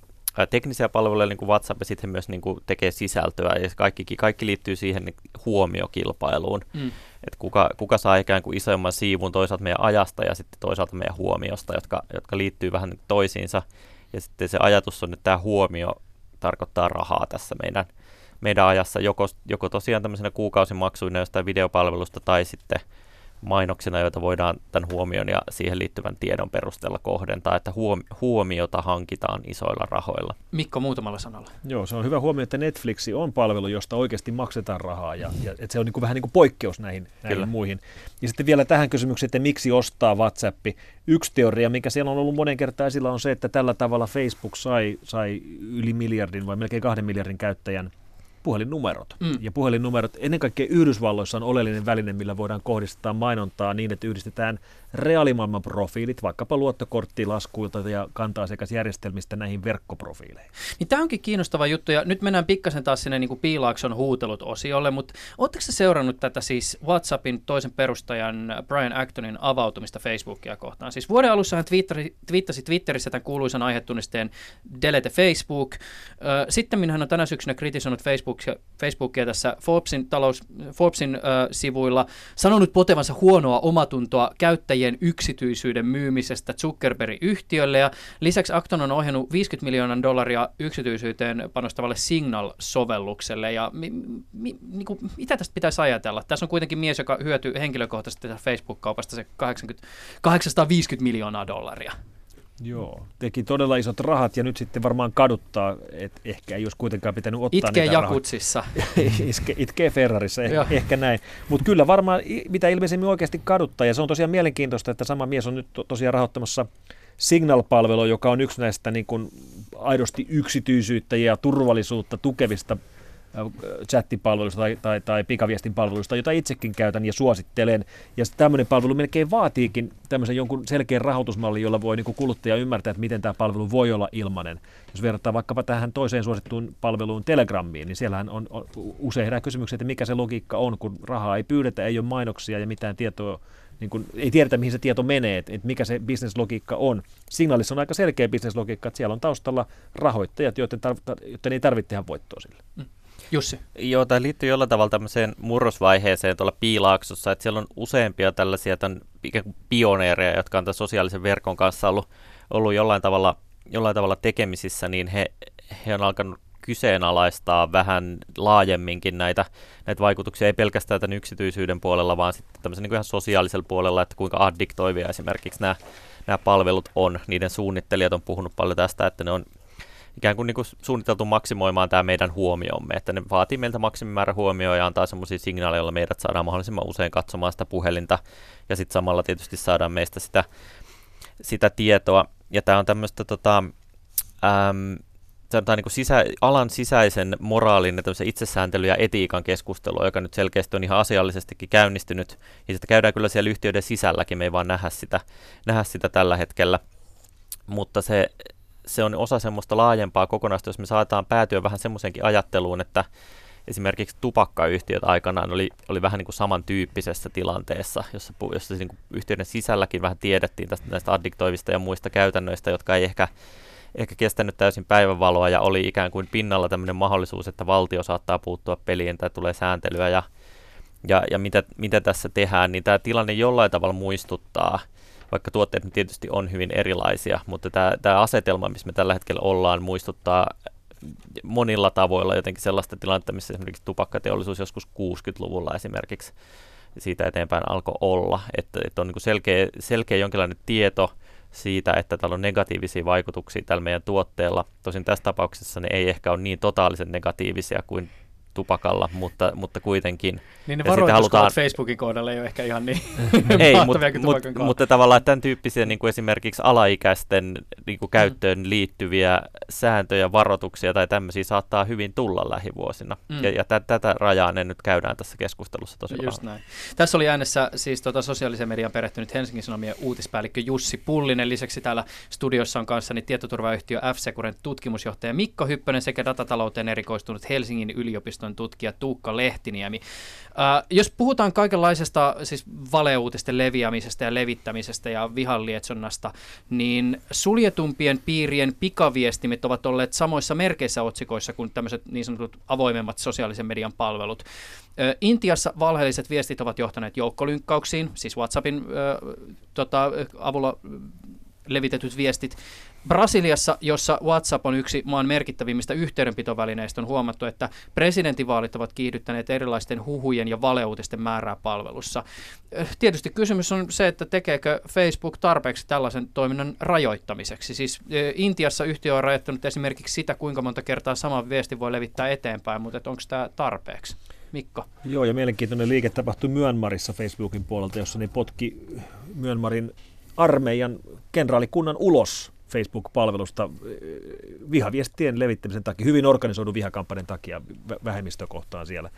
teknisiä palveluja, niin kuin WhatsApp, ja sitten myös niin kuin tekee sisältöä, ja kaikki, kaikki liittyy siihen niin huomiokilpailuun. Mm. Että kuka, kuka saa ikään kuin isoimman siivun toisaalta meidän ajasta ja sitten toisaalta meidän huomiosta, jotka, jotka liittyy vähän toisiinsa. Ja sitten se ajatus on, että tämä huomio tarkoittaa rahaa tässä meidän, meidän ajassa, joko, joko tosiaan tämmöisenä kuukausimaksuina jostain videopalvelusta tai sitten – mainoksina, joita voidaan tämän huomion ja siihen liittyvän tiedon perusteella kohdentaa, että huomiota hankitaan isoilla rahoilla. Mikko muutamalla sanalla. Joo, se on hyvä huomio, että Netflix on palvelu, josta oikeasti maksetaan rahaa ja, ja että se on niin kuin vähän niin kuin poikkeus näihin, näihin muihin. Ja sitten vielä tähän kysymykseen, että miksi ostaa WhatsApp. Yksi teoria, mikä siellä on ollut monen kertaa esillä, on se, että tällä tavalla Facebook sai, sai yli miljardin vai melkein kahden miljardin käyttäjän puhelinnumerot. Mm. Ja puhelinnumerot ennen kaikkea Yhdysvalloissa on oleellinen väline, millä voidaan kohdistaa mainontaa niin, että yhdistetään reaalimaailman profiilit, vaikkapa luottokorttilaskuilta ja kantaa järjestelmistä näihin verkkoprofiileihin. Niin tämä onkin kiinnostava juttu, ja nyt mennään pikkasen taas sinne niin kuin piilaakson huutelut osiolle, mutta oletteko seurannut tätä siis WhatsAppin toisen perustajan Brian Actonin avautumista Facebookia kohtaan? Siis vuoden alussa hän twiittasi, twiittasi Twitterissä tämän kuuluisan aihetunnisteen Delete Facebook. Sitten hän on tänä syksynä kritisoinut Facebookia, Facebookia tässä Forbesin, talous, Forbesin äh, sivuilla, sanonut potevansa huonoa omatuntoa käyttäjien yksityisyyden myymisestä Zuckerbergin yhtiölle ja lisäksi Acton on ohjannut 50 miljoonan dollaria yksityisyyteen panostavalle Signal-sovellukselle ja mi, mi, niin kuin, mitä tästä pitäisi ajatella? Tässä on kuitenkin mies, joka hyötyy henkilökohtaisesti Facebook-kaupasta se 80, 850 miljoonaa dollaria. Joo, teki todella isot rahat ja nyt sitten varmaan kaduttaa, että ehkä ei olisi kuitenkaan pitänyt ottaa Itkee niitä jakutsissa. *laughs* Iske, itkee Ferrarissa, eh, ehkä näin. Mutta kyllä varmaan mitä ilmeisemmin oikeasti kaduttaa ja se on tosiaan mielenkiintoista, että sama mies on nyt to, tosiaan rahoittamassa Signal-palvelu, joka on yksi näistä niin kuin aidosti yksityisyyttä ja turvallisuutta tukevista chattipalveluista tai, tai, tai pikaviestin palveluista, jota itsekin käytän ja suosittelen. Ja tämmöinen palvelu melkein vaatiikin tämmöisen jonkun selkeän rahoitusmallin, jolla voi niin kuluttaja ymmärtää, että miten tämä palvelu voi olla ilmainen. Jos verrataan vaikkapa tähän toiseen suosittuun palveluun Telegrammiin, niin siellähän on, on usein herää kysymyksiä, että mikä se logiikka on, kun rahaa ei pyydetä, ei ole mainoksia ja mitään tietoa niin kun, ei tiedetä, mihin se tieto menee, että, mikä se bisneslogiikka on. Signaalissa on aika selkeä bisneslogiikka, että siellä on taustalla rahoittajat, joiden, tar- joiden ei tarvitse tehdä voittoa sille. Mm. Jussi. Joo, tämä liittyy jollain tavalla tämmöiseen murrosvaiheeseen tuolla Piilaaksossa, että siellä on useampia tällaisia tämän ikään kuin pioneereja, jotka on tämän sosiaalisen verkon kanssa ollut, ollut jollain, tavalla, jollain tavalla tekemisissä, niin he, he on alkanut kyseenalaistaa vähän laajemminkin näitä, näitä vaikutuksia, ei pelkästään tämän yksityisyyden puolella, vaan sitten tämmöisen niin ihan sosiaalisella puolella, että kuinka addiktoivia esimerkiksi nämä, nämä palvelut on. Niiden suunnittelijat on puhunut paljon tästä, että ne on ikään kuin, niin kuin suunniteltu maksimoimaan tämä meidän huomiomme, että ne vaatii meiltä maksimimäärä huomioon ja antaa semmoisia signaaleja, joilla meidät saadaan mahdollisimman usein katsomaan sitä puhelinta. Ja sitten samalla tietysti saadaan meistä sitä, sitä tietoa. Ja tämä on tämmöistä tota, äm, sanotaan niin kuin sisä, alan sisäisen moraalin ja itsesääntely ja etiikan keskustelua, joka nyt selkeästi on ihan asiallisestikin käynnistynyt, ja sitä käydään kyllä siellä yhtiöiden sisälläkin, me ei vaan nähdä sitä, nähdä sitä tällä hetkellä, mutta se, se on osa semmoista laajempaa kokonaista, jos me saataan päätyä vähän semmoisenkin ajatteluun, että esimerkiksi tupakkayhtiöt aikanaan oli, oli vähän niin kuin samantyyppisessä tilanteessa, jossa, jossa niin kuin yhtiöiden sisälläkin vähän tiedettiin tästä, näistä addiktoivista ja muista käytännöistä, jotka ei ehkä, ehkä kestänyt täysin päivänvaloa ja oli ikään kuin pinnalla tämmöinen mahdollisuus, että valtio saattaa puuttua peliin tai tulee sääntelyä ja, ja, ja mitä, mitä tässä tehdään, niin tämä tilanne jollain tavalla muistuttaa – vaikka tuotteet tietysti on hyvin erilaisia, mutta tämä, tämä asetelma, missä me tällä hetkellä ollaan, muistuttaa monilla tavoilla jotenkin sellaista tilannetta, missä esimerkiksi tupakkateollisuus joskus 60-luvulla esimerkiksi siitä eteenpäin alkoi olla, että, että on niin selkeä, selkeä jonkinlainen tieto siitä, että tällä on negatiivisia vaikutuksia tällä meidän tuotteella. Tosin tässä tapauksessa ne ei ehkä ole niin totaalisen negatiivisia kuin tupakalla, mutta, mutta kuitenkin. Niin ne halutaan... Facebookin kohdalla ei ole ehkä ihan niin *laughs* Ei, mutta mut, mutta tavallaan tämän tyyppisiä niin kuin esimerkiksi alaikäisten niin kuin käyttöön mm. liittyviä sääntöjä, varoituksia tai tämmöisiä saattaa hyvin tulla lähivuosina. Mm. Ja, ja t- tätä rajaa ne nyt käydään tässä keskustelussa tosi Just näin. Tässä oli äänessä siis tota sosiaalisen median perehtynyt Helsingin Sanomien uutispäällikkö Jussi Pullinen. Lisäksi täällä studiossa on kanssani tietoturvayhtiö F-Securen tutkimusjohtaja Mikko Hyppönen sekä datatalouteen erikoistunut Helsingin yliopiston yliopiston tutkija Tuukka Lehtiniemi. Äh, jos puhutaan kaikenlaisesta siis valeuutisten leviämisestä ja levittämisestä ja vihanlietsonnasta, niin suljetumpien piirien pikaviestimet ovat olleet samoissa merkeissä otsikoissa kuin tämmöiset niin sanotut avoimemmat sosiaalisen median palvelut. Intiassa valheelliset viestit ovat johtaneet joukkolynkkauksiin, siis WhatsAppin äh, tota, avulla levitetyt viestit. Brasiliassa, jossa WhatsApp on yksi maan merkittävimmistä yhteydenpitovälineistä, on huomattu, että presidentinvaalit ovat kiihdyttäneet erilaisten huhujen ja valeuutisten määrää palvelussa. Äh, tietysti kysymys on se, että tekeekö Facebook tarpeeksi tällaisen toiminnan rajoittamiseksi. Siis äh, Intiassa yhtiö on rajoittanut esimerkiksi sitä, kuinka monta kertaa sama viesti voi levittää eteenpäin, mutta onko tämä tarpeeksi? Mikko. Joo, ja mielenkiintoinen liike tapahtui Myanmarissa Facebookin puolelta, jossa ne potki Myanmarin armeijan kenraalikunnan ulos Facebook-palvelusta eh, vihaviestien levittämisen takia, hyvin organisoidun vihakampanjan takia vähemmistökohtaan siellä.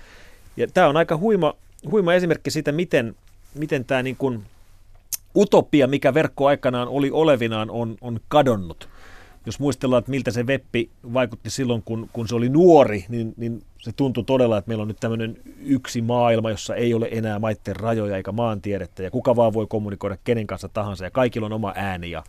Ja tämä on aika huima, huima esimerkki siitä, miten, miten tämä niin kuin utopia, mikä verkko aikanaan oli olevinaan, on, on kadonnut. Jos muistellaan, että miltä se webbi vaikutti silloin, kun, kun se oli nuori, niin, niin se tuntui todella, että meillä on nyt tämmöinen yksi maailma, jossa ei ole enää maiden rajoja eikä maantiedettä, ja kuka vaan voi kommunikoida kenen kanssa tahansa, ja kaikilla on oma ääni, ja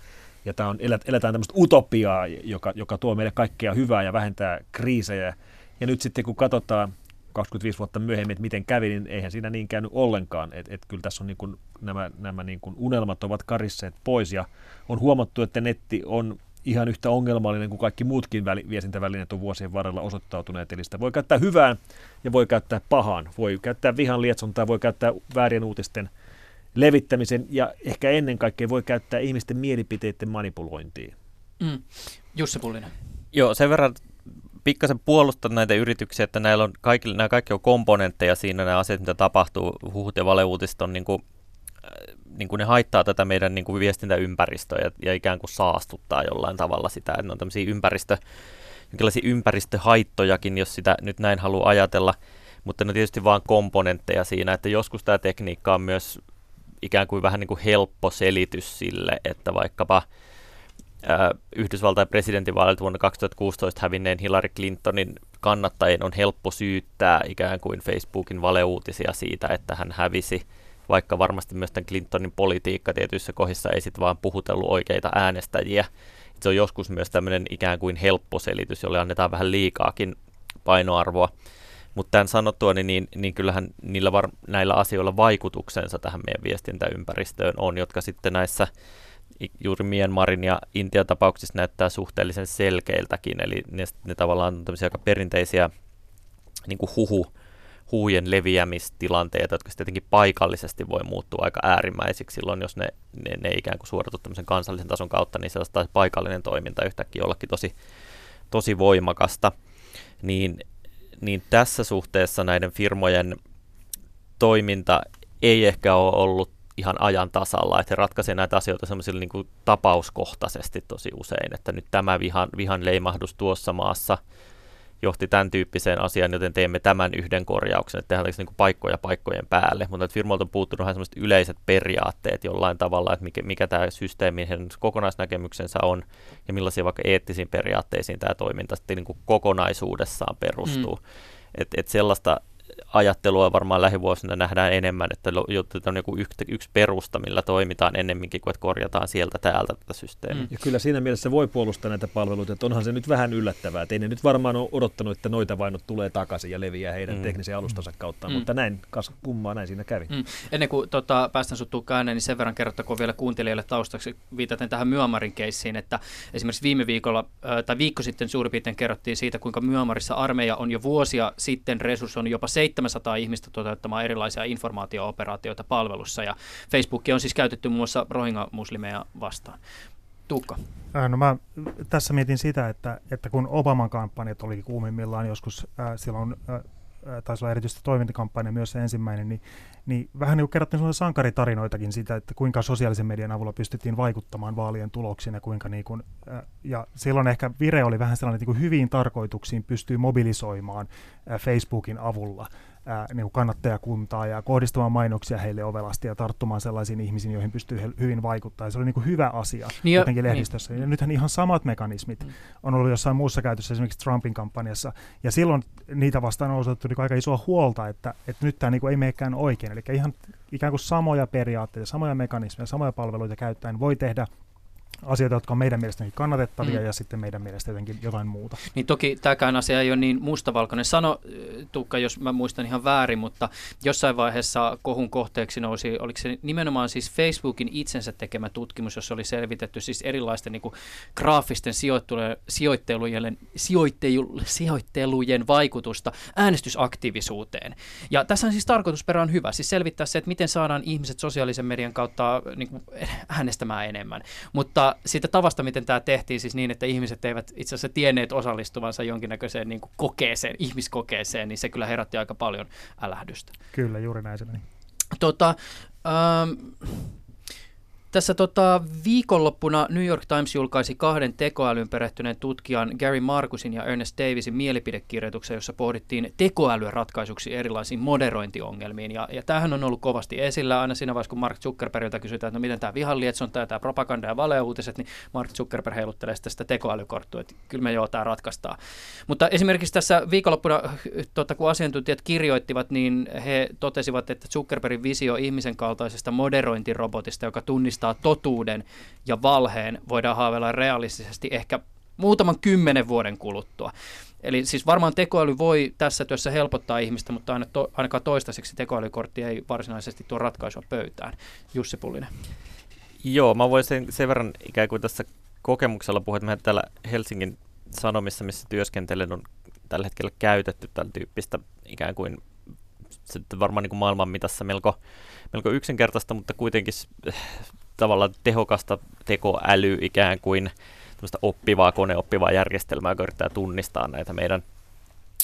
ja tämä on, eletään tämmöistä utopiaa, joka, joka tuo meille kaikkea hyvää ja vähentää kriisejä. Ja nyt sitten kun katsotaan 25 vuotta myöhemmin, että miten kävi, niin eihän siinä niin käynyt ollenkaan. Että et kyllä tässä on niin kuin, nämä, nämä niin kuin unelmat ovat karisseet pois ja on huomattu, että netti on ihan yhtä ongelmallinen kuin kaikki muutkin väli, viestintävälineet on vuosien varrella osoittautuneet. Eli sitä voi käyttää hyvään ja voi käyttää pahaan. Voi käyttää vihan lietsontaa, voi käyttää väärien uutisten levittämisen ja ehkä ennen kaikkea voi käyttää ihmisten mielipiteiden manipulointiin. Mm. Jussi Pullinen. Joo, sen verran pikkasen puolustan näitä yrityksiä, että näillä on kaikille, nämä kaikki on komponentteja siinä, nämä asiat, mitä tapahtuu, huhut ja valeuutiset on niin kuin, äh, niin kuin ne haittaa tätä meidän niin kuin viestintäympäristöä ja, ja ikään kuin saastuttaa jollain tavalla sitä, että ne on tämmöisiä ympäristö, jonkinlaisia ympäristöhaittojakin, jos sitä nyt näin haluaa ajatella, mutta ne on tietysti vain komponentteja siinä, että joskus tämä tekniikka on myös ikään kuin vähän niin kuin helppo selitys sille, että vaikkapa Yhdysvaltain presidentinvaalit vuonna 2016 hävinneen Hillary Clintonin kannattajien on helppo syyttää ikään kuin Facebookin valeuutisia siitä, että hän hävisi, vaikka varmasti myös tämän Clintonin politiikka tietyissä kohdissa ei sitten vaan puhutellut oikeita äänestäjiä. Se on joskus myös tämmöinen ikään kuin helppo selitys, jolle annetaan vähän liikaakin painoarvoa. Mutta tämän sanottua, niin, niin, niin kyllähän niillä var, näillä asioilla vaikutuksensa tähän meidän viestintäympäristöön on, jotka sitten näissä juuri Myanmarin ja Intian tapauksissa näyttää suhteellisen selkeiltäkin, eli ne, ne tavallaan on tämmöisiä aika perinteisiä niin kuin huhu, huujen leviämistilanteita, jotka tietenkin paikallisesti voi muuttua aika äärimmäisiksi silloin, jos ne, ne, ne ikään kuin suoritu tämmöisen kansallisen tason kautta, niin sellaista paikallinen toiminta yhtäkkiä ollakin tosi, tosi voimakasta. Niin niin tässä suhteessa näiden firmojen toiminta ei ehkä ole ollut ihan ajan tasalla, että he ratkaisevat näitä asioita semmoisille niin kuin tapauskohtaisesti tosi usein, että nyt tämä vihan, vihan leimahdus tuossa maassa johti tämän tyyppiseen asiaan, joten teemme tämän yhden korjauksen, että tehdään niin kuin paikkoja paikkojen päälle, mutta että firmoilta on puuttunut vähän semmoiset yleiset periaatteet jollain tavalla, että mikä, mikä tämä systeemi, heidän kokonaisnäkemyksensä on ja millaisiin vaikka eettisiin periaatteisiin tämä toiminta sitten niin kuin kokonaisuudessaan perustuu. Mm. Että et sellaista ajattelua varmaan lähivuosina nähdään enemmän, että on joku yksi, yksi perusta, millä toimitaan ennemminkin kuin että korjataan sieltä täältä tätä systeemiä. Mm. Ja kyllä siinä mielessä voi puolustaa näitä palveluita, että onhan se nyt vähän yllättävää, että ei ne nyt varmaan ole odottanut, että noita vainot tulee takaisin ja leviää heidän mm. teknisen alustansa kautta, mm. mutta näin, kas kummaa näin siinä kävi. Mm. Ennen kuin tota, päästän sinut tukkaan niin sen verran kerrottakoon vielä kuuntelijoille taustaksi viitaten tähän Myanmarin keissiin, että esimerkiksi viime viikolla tai viikko sitten suurin piirtein kerrottiin siitä, kuinka Myanmarissa armeija on jo vuosia sitten resurssoinut jopa 700 ihmistä toteuttamaan erilaisia informaatio-operaatioita palvelussa. Ja Facebook on siis käytetty muun muassa Rohingya-muslimeja vastaan. Tuukka. No mä tässä mietin sitä, että, että kun Obaman kampanjat oli kuumimmillaan joskus äh, silloin äh, taisi olla erityisesti toimintakampanja myös se ensimmäinen, niin, niin vähän niin kuin kerrottiin sellaisia sankaritarinoitakin siitä, että kuinka sosiaalisen median avulla pystyttiin vaikuttamaan vaalien tuloksiin ja kuinka niin kuin, ja silloin ehkä vire oli vähän sellainen, että niin kuin hyviin tarkoituksiin pystyy mobilisoimaan Facebookin avulla ää, niin kuin kannattajakuntaa ja kohdistamaan mainoksia heille ovelasti ja tarttumaan sellaisiin ihmisiin, joihin pystyy he, hyvin vaikuttaa. Ja se oli niin kuin hyvä asia niin jotenkin niin. lehdistössä. Niin. Ja nythän ihan samat mekanismit mm. on ollut jossain muussa käytössä, esimerkiksi Trumpin kampanjassa. Ja silloin niitä vastaan on osoitettu niin aika isoa huolta, että, että nyt tämä niin kuin ei meekään oikein. Eli ihan ikään kuin samoja periaatteita, samoja mekanismeja, samoja palveluita käyttäen voi tehdä asioita, jotka on meidän mielestä kannatettavia mm. ja sitten meidän mielestä jotenkin jotain muuta. Niin toki tämäkään asia ei ole niin mustavalkoinen. Sano, Tukka, jos mä muistan ihan väärin, mutta jossain vaiheessa kohun kohteeksi nousi, oliko se nimenomaan siis Facebookin itsensä tekemä tutkimus, jossa oli selvitetty siis erilaisten niin kuin, graafisten sijoittelujen, sijoittelujen, sijoittelujen vaikutusta äänestysaktiivisuuteen. Ja tässä on siis tarkoitusperä on hyvä, siis selvittää se, että miten saadaan ihmiset sosiaalisen median kautta niin kuin, äänestämään enemmän. Mutta siitä tavasta, miten tämä tehtiin, siis niin, että ihmiset eivät itse asiassa tienneet osallistuvansa jonkinnäköiseen niin kuin kokeeseen, ihmiskokeeseen, niin se kyllä herätti aika paljon älähdystä. Kyllä, juuri näin se meni. Tota, ähm, tässä tota, viikonloppuna New York Times julkaisi kahden tekoälyn perehtyneen tutkijan Gary Markusin ja Ernest Davisin mielipidekirjoituksen, jossa pohdittiin tekoälyn ratkaisuksi erilaisiin moderointiongelmiin. Ja, ja tämähän on ollut kovasti esillä aina siinä vaiheessa, kun Mark Zuckerbergilta kysytään, että no miten tämä vihanlietsonta ja tämä propaganda ja valeuutiset, niin Mark Zuckerberg heiluttelee sitä, sitä tekoälykorttua, että kyllä me joo, tämä ratkaistaan. Mutta esimerkiksi tässä viikonloppuna, tota, kun asiantuntijat kirjoittivat, niin he totesivat, että Zuckerbergin visio ihmisen kaltaisesta moderointirobotista, joka tunnistaa tunnistaa totuuden ja valheen, voidaan haaveilla realistisesti ehkä muutaman kymmenen vuoden kuluttua. Eli siis varmaan tekoäly voi tässä työssä helpottaa ihmistä, mutta ainakaan toistaiseksi tekoälykortti ei varsinaisesti tuo ratkaisua pöytään. Jussi Pullinen. Joo, mä voisin sen, verran ikään kuin tässä kokemuksella puhua, että me täällä Helsingin Sanomissa, missä työskentelen, on tällä hetkellä käytetty tämän tyyppistä ikään kuin se varmaan niin kuin maailman mitassa melko, melko yksinkertaista, mutta kuitenkin tavallaan tehokasta tekoäly ikään kuin oppivaa, koneoppivaa järjestelmää, joka yrittää tunnistaa näitä meidän,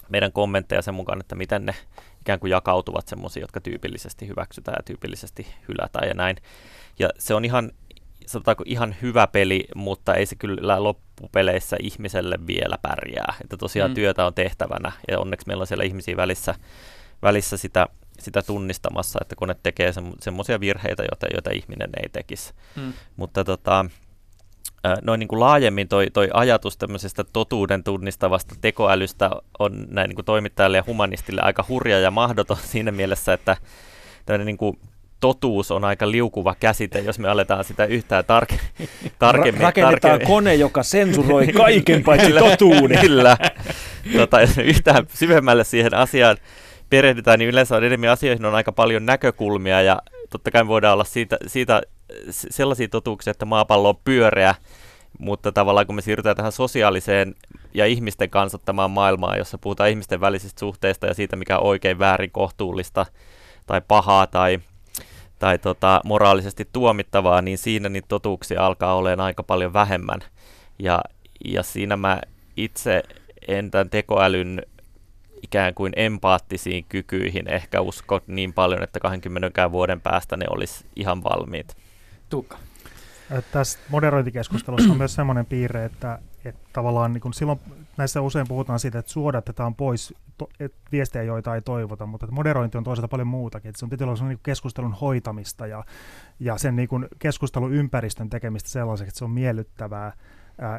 meidän kommentteja sen mukaan, että miten ne ikään kuin jakautuvat semmoisia, jotka tyypillisesti hyväksytään ja tyypillisesti hylätään ja näin. Ja se on ihan, sanotaanko ihan hyvä peli, mutta ei se kyllä loppupeleissä ihmiselle vielä pärjää. Että tosiaan mm. työtä on tehtävänä ja onneksi meillä on siellä ihmisiä välissä, välissä sitä, sitä tunnistamassa, että kone tekee semmoisia virheitä, joita, joita ihminen ei tekisi. Mm. Mutta tota, noin niin kuin laajemmin toi, toi ajatus tämmöisestä totuuden tunnistavasta tekoälystä on näin niin kuin toimittajalle ja humanistille aika hurja ja mahdoton *laughs* siinä mielessä, että tämmöinen niin kuin totuus on aika liukuva käsite, jos me aletaan sitä yhtään tarke- tarkemmin. Ra- rakennetaan tarkemmin. kone, joka sensuroi *laughs* kaiken paitsi totuuden. Kyllä. Tota, jos *laughs* yhtään syvemmälle siihen asiaan perehdytään, niin yleensä on enemmän asioihin on aika paljon näkökulmia ja totta kai voidaan olla siitä, siitä sellaisia totuuksia, että maapallo on pyöreä, mutta tavallaan kun me siirrytään tähän sosiaaliseen ja ihmisten kansattamaan maailmaan, jossa puhutaan ihmisten välisistä suhteista ja siitä, mikä on oikein, väärin, kohtuullista tai pahaa tai, tai tota, moraalisesti tuomittavaa, niin siinä niitä totuuksia alkaa olemaan aika paljon vähemmän. Ja, ja siinä mä itse en tämän tekoälyn ikään kuin empaattisiin kykyihin ehkä usko niin paljon, että 20 vuoden päästä ne olisi ihan valmiit. Tuukka. Tässä moderointikeskustelussa on myös sellainen piirre, että, että tavallaan niin silloin näissä usein puhutaan siitä, että suodatetaan pois to, et viestejä, joita ei toivota, mutta että moderointi on toisaalta paljon muutakin. Että se on tietysti niin keskustelun hoitamista ja, ja sen niin kuin keskustelun ympäristön tekemistä sellaiseksi, että se on miellyttävää.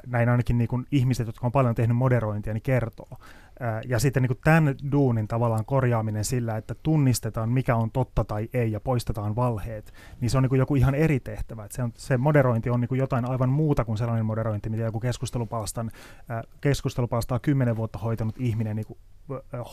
Näin ainakin niin kuin ihmiset, jotka on paljon tehnyt moderointia, niin kertoo. Ja sitten niin tämän duunin tavallaan korjaaminen sillä, että tunnistetaan mikä on totta tai ei ja poistetaan valheet, niin se on niin joku ihan eri tehtävä. Että se, on, se moderointi on niin jotain aivan muuta kuin sellainen moderointi, mitä joku keskustelupalstan, keskustelupalstaa kymmenen vuotta hoitanut ihminen niin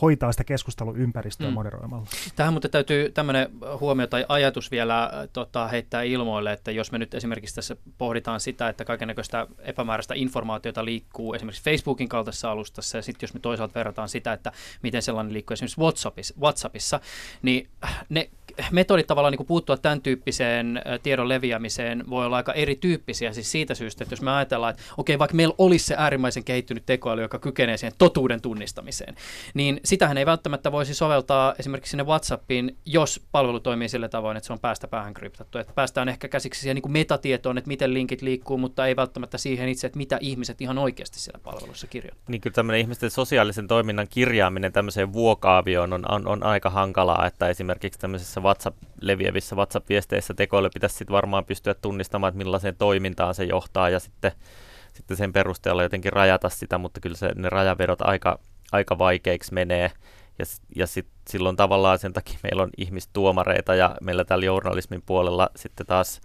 hoitaa sitä keskusteluympäristöä mm. moderoimalla. Tähän mutta täytyy tämmöinen huomio tai ajatus vielä tota, heittää ilmoille, että jos me nyt esimerkiksi tässä pohditaan sitä, että kaikenlaista epämääräistä informaatiota liikkuu esimerkiksi Facebookin kaltaisessa alustassa ja sitten jos me toisaalta verrataan sitä, että miten sellainen liikkuu esimerkiksi WhatsAppissa, WhatsAppissa niin ne metodit tavallaan niin kuin puuttua tämän tyyppiseen tiedon leviämiseen voi olla aika erityyppisiä siis siitä syystä, että jos me ajatellaan, että okei, vaikka meillä olisi se äärimmäisen kehittynyt tekoäly, joka kykenee siihen totuuden tunnistamiseen, niin sitähän ei välttämättä voisi soveltaa esimerkiksi sinne WhatsAppiin, jos palvelu toimii sillä tavoin, että se on päästä päähän kryptattu. Että päästään ehkä käsiksi siihen niin kuin metatietoon, että miten linkit liikkuu, mutta ei välttämättä siihen itse, että mitä ihmiset ihan oikeasti siellä palvelussa kirjoittavat. Niin kyllä tämmöinen ihmisten sosiaalisen toiminnan kirjaaminen tämmöiseen vuokaavioon on, on, on aika hankalaa, että esimerkiksi tämmöisessä WhatsApp, leviävissä WhatsApp-viesteissä tekoille pitäisi sitten varmaan pystyä tunnistamaan, että millaiseen toimintaan se johtaa ja sitten, sitten sen perusteella jotenkin rajata sitä, mutta kyllä se, ne rajavedot aika, aika vaikeiksi menee. Ja, ja sit, silloin tavallaan sen takia meillä on ihmistuomareita ja meillä täällä journalismin puolella sitten taas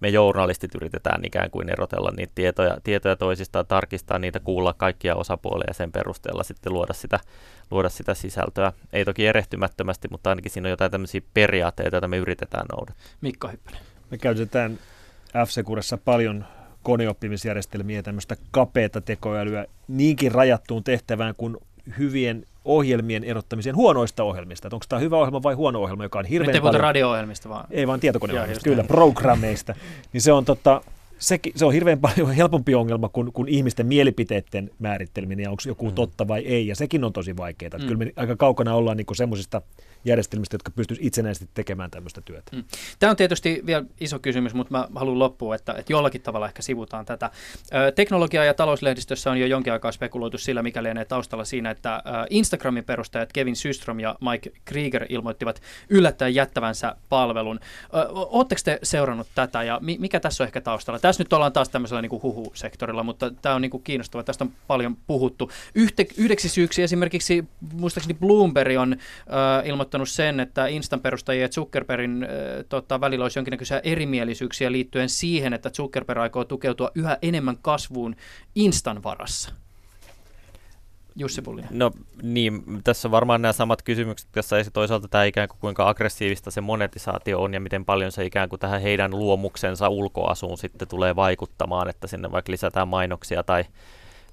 me journalistit yritetään ikään kuin erotella niitä tietoja, tietoja toisistaan, tarkistaa niitä, kuulla kaikkia osapuolia ja sen perusteella sitten luoda sitä, luoda sitä sisältöä. Ei toki erehtymättömästi, mutta ainakin siinä on jotain tämmöisiä periaatteita, joita me yritetään noudattaa. Mikko Hyppönen. Me käytetään f paljon koneoppimisjärjestelmiä ja tämmöistä kapeata tekoälyä niinkin rajattuun tehtävään kuin hyvien ohjelmien erottamiseen huonoista ohjelmista. Että onko tämä hyvä ohjelma vai huono ohjelma, joka on hirveän Nyt paljon... radio-ohjelmista vaan. Ei vaan tietokoneohjelmista, kyllä, programmeista. *laughs* niin se on, tota, se, se on hirveän paljon *laughs* helpompi ongelma kuin, kuin ihmisten mielipiteiden määritteleminen ja onko joku mm. totta vai ei. Ja sekin on tosi vaikeaa. Mm. Kyllä me aika kaukana ollaan niin semmoisista järjestelmistä, jotka pystyisivät itsenäisesti tekemään tämmöistä työtä. Mm. Tämä on tietysti vielä iso kysymys, mutta mä haluan loppuun, että, että jollakin tavalla ehkä sivutaan tätä. teknologia- ja talouslehdistössä on jo jonkin aikaa spekuloitu sillä, mikä lienee taustalla siinä, että Instagramin perustajat Kevin Systrom ja Mike Krieger ilmoittivat yllättäen jättävänsä palvelun. Oletteko te seurannut tätä ja mikä tässä on ehkä taustalla? Tässä nyt ollaan taas tämmöisellä niin huhu-sektorilla, mutta tämä on niin kuin kiinnostavaa. Tästä on paljon puhuttu. Yhte, yhdeksi syyksi esimerkiksi, muistaakseni Bloomberg on äh, ilmoittanut osoittanut sen, että Instan perustajien ja Zuckerbergin äh, tota, välillä olisi jonkinnäköisiä erimielisyyksiä liittyen siihen, että Zuckerberg aikoo tukeutua yhä enemmän kasvuun Instan varassa. Jussi Pullinen. No niin, tässä on varmaan nämä samat kysymykset, jossa ei toisaalta tämä ikään kuin kuinka aggressiivista se monetisaatio on ja miten paljon se ikään kuin tähän heidän luomuksensa ulkoasuun sitten tulee vaikuttamaan, että sinne vaikka lisätään mainoksia tai,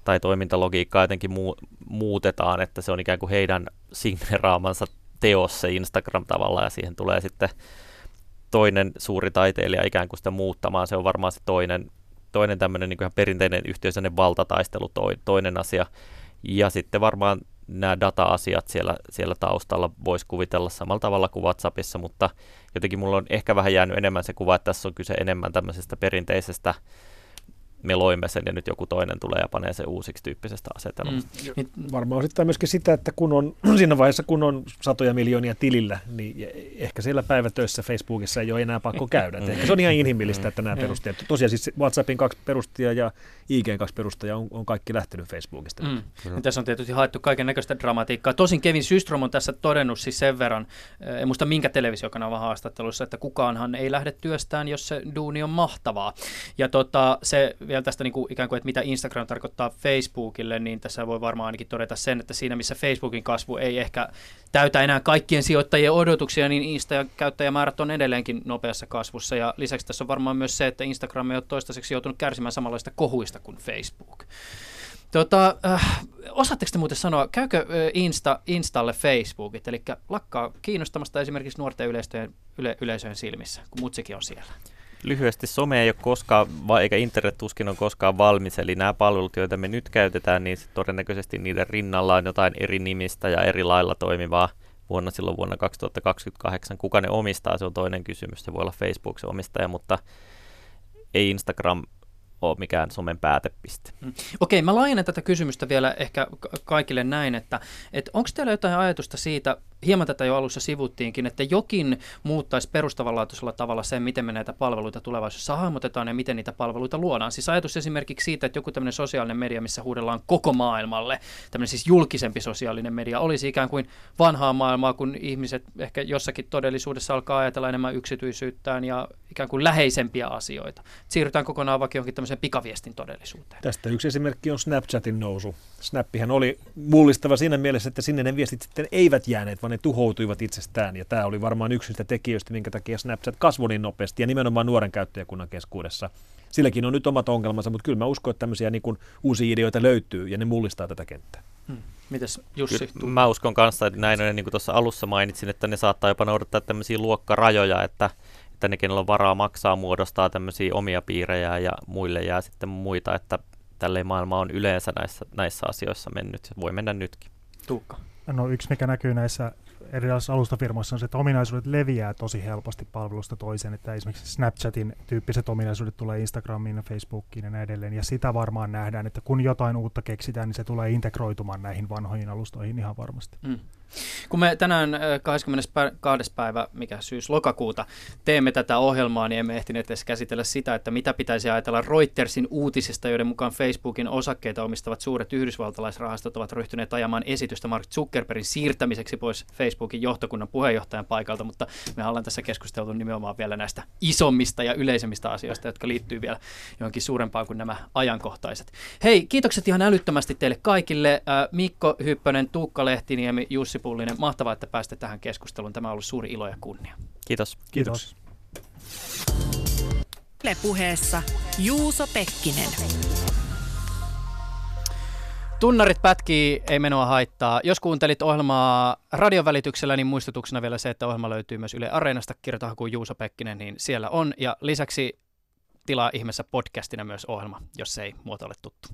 tai toimintalogiikkaa jotenkin muu, muutetaan, että se on ikään kuin heidän signeraamansa teos se Instagram tavallaan ja siihen tulee sitten toinen suuri taiteilija ikään kuin sitä muuttamaan. Se on varmaan se toinen, toinen tämmöinen niin ihan perinteinen yhteisöinen valtataistelu toi, toinen asia. Ja sitten varmaan nämä data-asiat siellä, siellä taustalla voisi kuvitella samalla tavalla kuin WhatsAppissa, mutta jotenkin mulla on ehkä vähän jäänyt enemmän se kuva, että tässä on kyse enemmän tämmöisestä perinteisestä me loimme sen ja nyt joku toinen tulee ja panee sen uusiksi tyyppisestä asetelmasta. Mm. Varmaan osittain myöskin sitä, että kun on *clears throat* siinä vaiheessa, kun on satoja miljoonia tilillä, niin ehkä siellä päivätöissä Facebookissa ei ole enää pakko käydä. Mm. Ehkä se on ihan inhimillistä, että nämä mm. perustajat, tosiaan siis WhatsAppin kaksi perustajaa ja IGn kaksi perustajaa on, on kaikki lähtenyt Facebookista. Mm. Mm. Tässä on tietysti haettu kaiken näköistä dramatiikkaa. Tosin Kevin Systrom on tässä todennut siis sen verran, eh, en muista minkä televisiokanavan haastattelussa, että kukaanhan ei lähde työstään, jos se duuni on mahtavaa. Ja tota, se vielä tästä niin kuin, ikään kuin, että mitä Instagram tarkoittaa Facebookille, niin tässä voi varmaan ainakin todeta sen, että siinä missä Facebookin kasvu ei ehkä täytä enää kaikkien sijoittajien odotuksia, niin Insta- ja käyttäjämäärät on edelleenkin nopeassa kasvussa. Ja lisäksi tässä on varmaan myös se, että Instagram ei ole toistaiseksi joutunut kärsimään samanlaista kohuista kuin Facebook. Tota, äh, osaatteko te muuten sanoa, käykö Insta, Installe Facebookit, eli lakkaa kiinnostamasta esimerkiksi nuorten yleisöjen, yle, yleisöjen silmissä, kun mutsikin on siellä? Lyhyesti some ei ole koskaan, eikä internet tuskin on koskaan valmis, eli nämä palvelut, joita me nyt käytetään, niin todennäköisesti niiden rinnalla on jotain eri nimistä ja eri lailla toimivaa vuonna silloin vuonna 2028. Kuka ne omistaa, se on toinen kysymys. Se voi olla Facebook se omistaja, mutta ei Instagram ole mikään somen päätepiste. Mm. Okei, mä laajennan tätä kysymystä vielä ehkä kaikille näin, että, että onko teillä jotain ajatusta siitä, hieman tätä jo alussa sivuttiinkin, että jokin muuttaisi perustavanlaatuisella tavalla sen, miten me näitä palveluita tulevaisuudessa hahmotetaan ja miten niitä palveluita luodaan. Siis ajatus esimerkiksi siitä, että joku tämmöinen sosiaalinen media, missä huudellaan koko maailmalle, tämmöinen siis julkisempi sosiaalinen media, olisi ikään kuin vanhaa maailmaa, kun ihmiset ehkä jossakin todellisuudessa alkaa ajatella enemmän yksityisyyttään ja ikään kuin läheisempiä asioita. Siirrytään kokonaan vaikka johonkin tämmöiseen pikaviestin todellisuuteen. Tästä yksi esimerkki on Snapchatin nousu. Snappihän oli mullistava siinä mielessä, että sinne ne viestit sitten eivät jääneet, vaan ne tuhoutuivat itsestään. Ja tämä oli varmaan yksi niistä tekijöistä, minkä takia Snapchat kasvoi niin nopeasti ja nimenomaan nuoren käyttäjäkunnan keskuudessa. Silläkin on nyt omat ongelmansa, mutta kyllä mä uskon, että tämmöisiä niin kuin uusia ideoita löytyy ja ne mullistaa tätä kenttää. Hmm. Mites Jussi? Kyllä, mä uskon kanssa, että näin on, niin kuin tuossa alussa mainitsin, että ne saattaa jopa noudattaa tämmöisiä luokkarajoja, että, että ne, kenellä on varaa maksaa, muodostaa tämmöisiä omia piirejä ja muille jää sitten muita, että tälleen maailma on yleensä näissä, näissä asioissa mennyt. Voi mennä nytkin. Tuukka. No yksi, mikä näkyy näissä erilaisissa alustafirmoissa on se, että ominaisuudet leviää tosi helposti palvelusta toiseen, että esimerkiksi Snapchatin tyyppiset ominaisuudet tulee Instagramiin, Facebookiin ja näin edelleen, ja sitä varmaan nähdään, että kun jotain uutta keksitään, niin se tulee integroitumaan näihin vanhoihin alustoihin ihan varmasti. Mm. Kun me tänään 22. päivä, mikä syys lokakuuta, teemme tätä ohjelmaa, niin emme ehtineet edes käsitellä sitä, että mitä pitäisi ajatella Reutersin uutisista, joiden mukaan Facebookin osakkeita omistavat suuret yhdysvaltalaisrahastot ovat ryhtyneet ajamaan esitystä Mark Zuckerbergin siirtämiseksi pois Facebookin johtokunnan puheenjohtajan paikalta, mutta me ollaan tässä keskusteltu nimenomaan vielä näistä isommista ja yleisemmistä asioista, jotka liittyy vielä johonkin suurempaan kuin nämä ajankohtaiset. Hei, kiitokset ihan älyttömästi teille kaikille. Mikko Hyppönen, Tuukka Lehtiniemi, Jussi Pullinen. Mahtavaa, että pääsitte tähän keskusteluun. Tämä on ollut suuri ilo ja kunnia. Kiitos. Kiitos. Yle puheessa Juuso Pekkinen. Tunnarit pätkii, ei menoa haittaa. Jos kuuntelit ohjelmaa radion välityksellä, niin muistutuksena vielä se, että ohjelma löytyy myös Yle Areenasta. Kirjoita kuin Juuso Pekkinen, niin siellä on. Ja lisäksi tilaa ihmeessä podcastina myös ohjelma, jos ei muoto ole tuttu.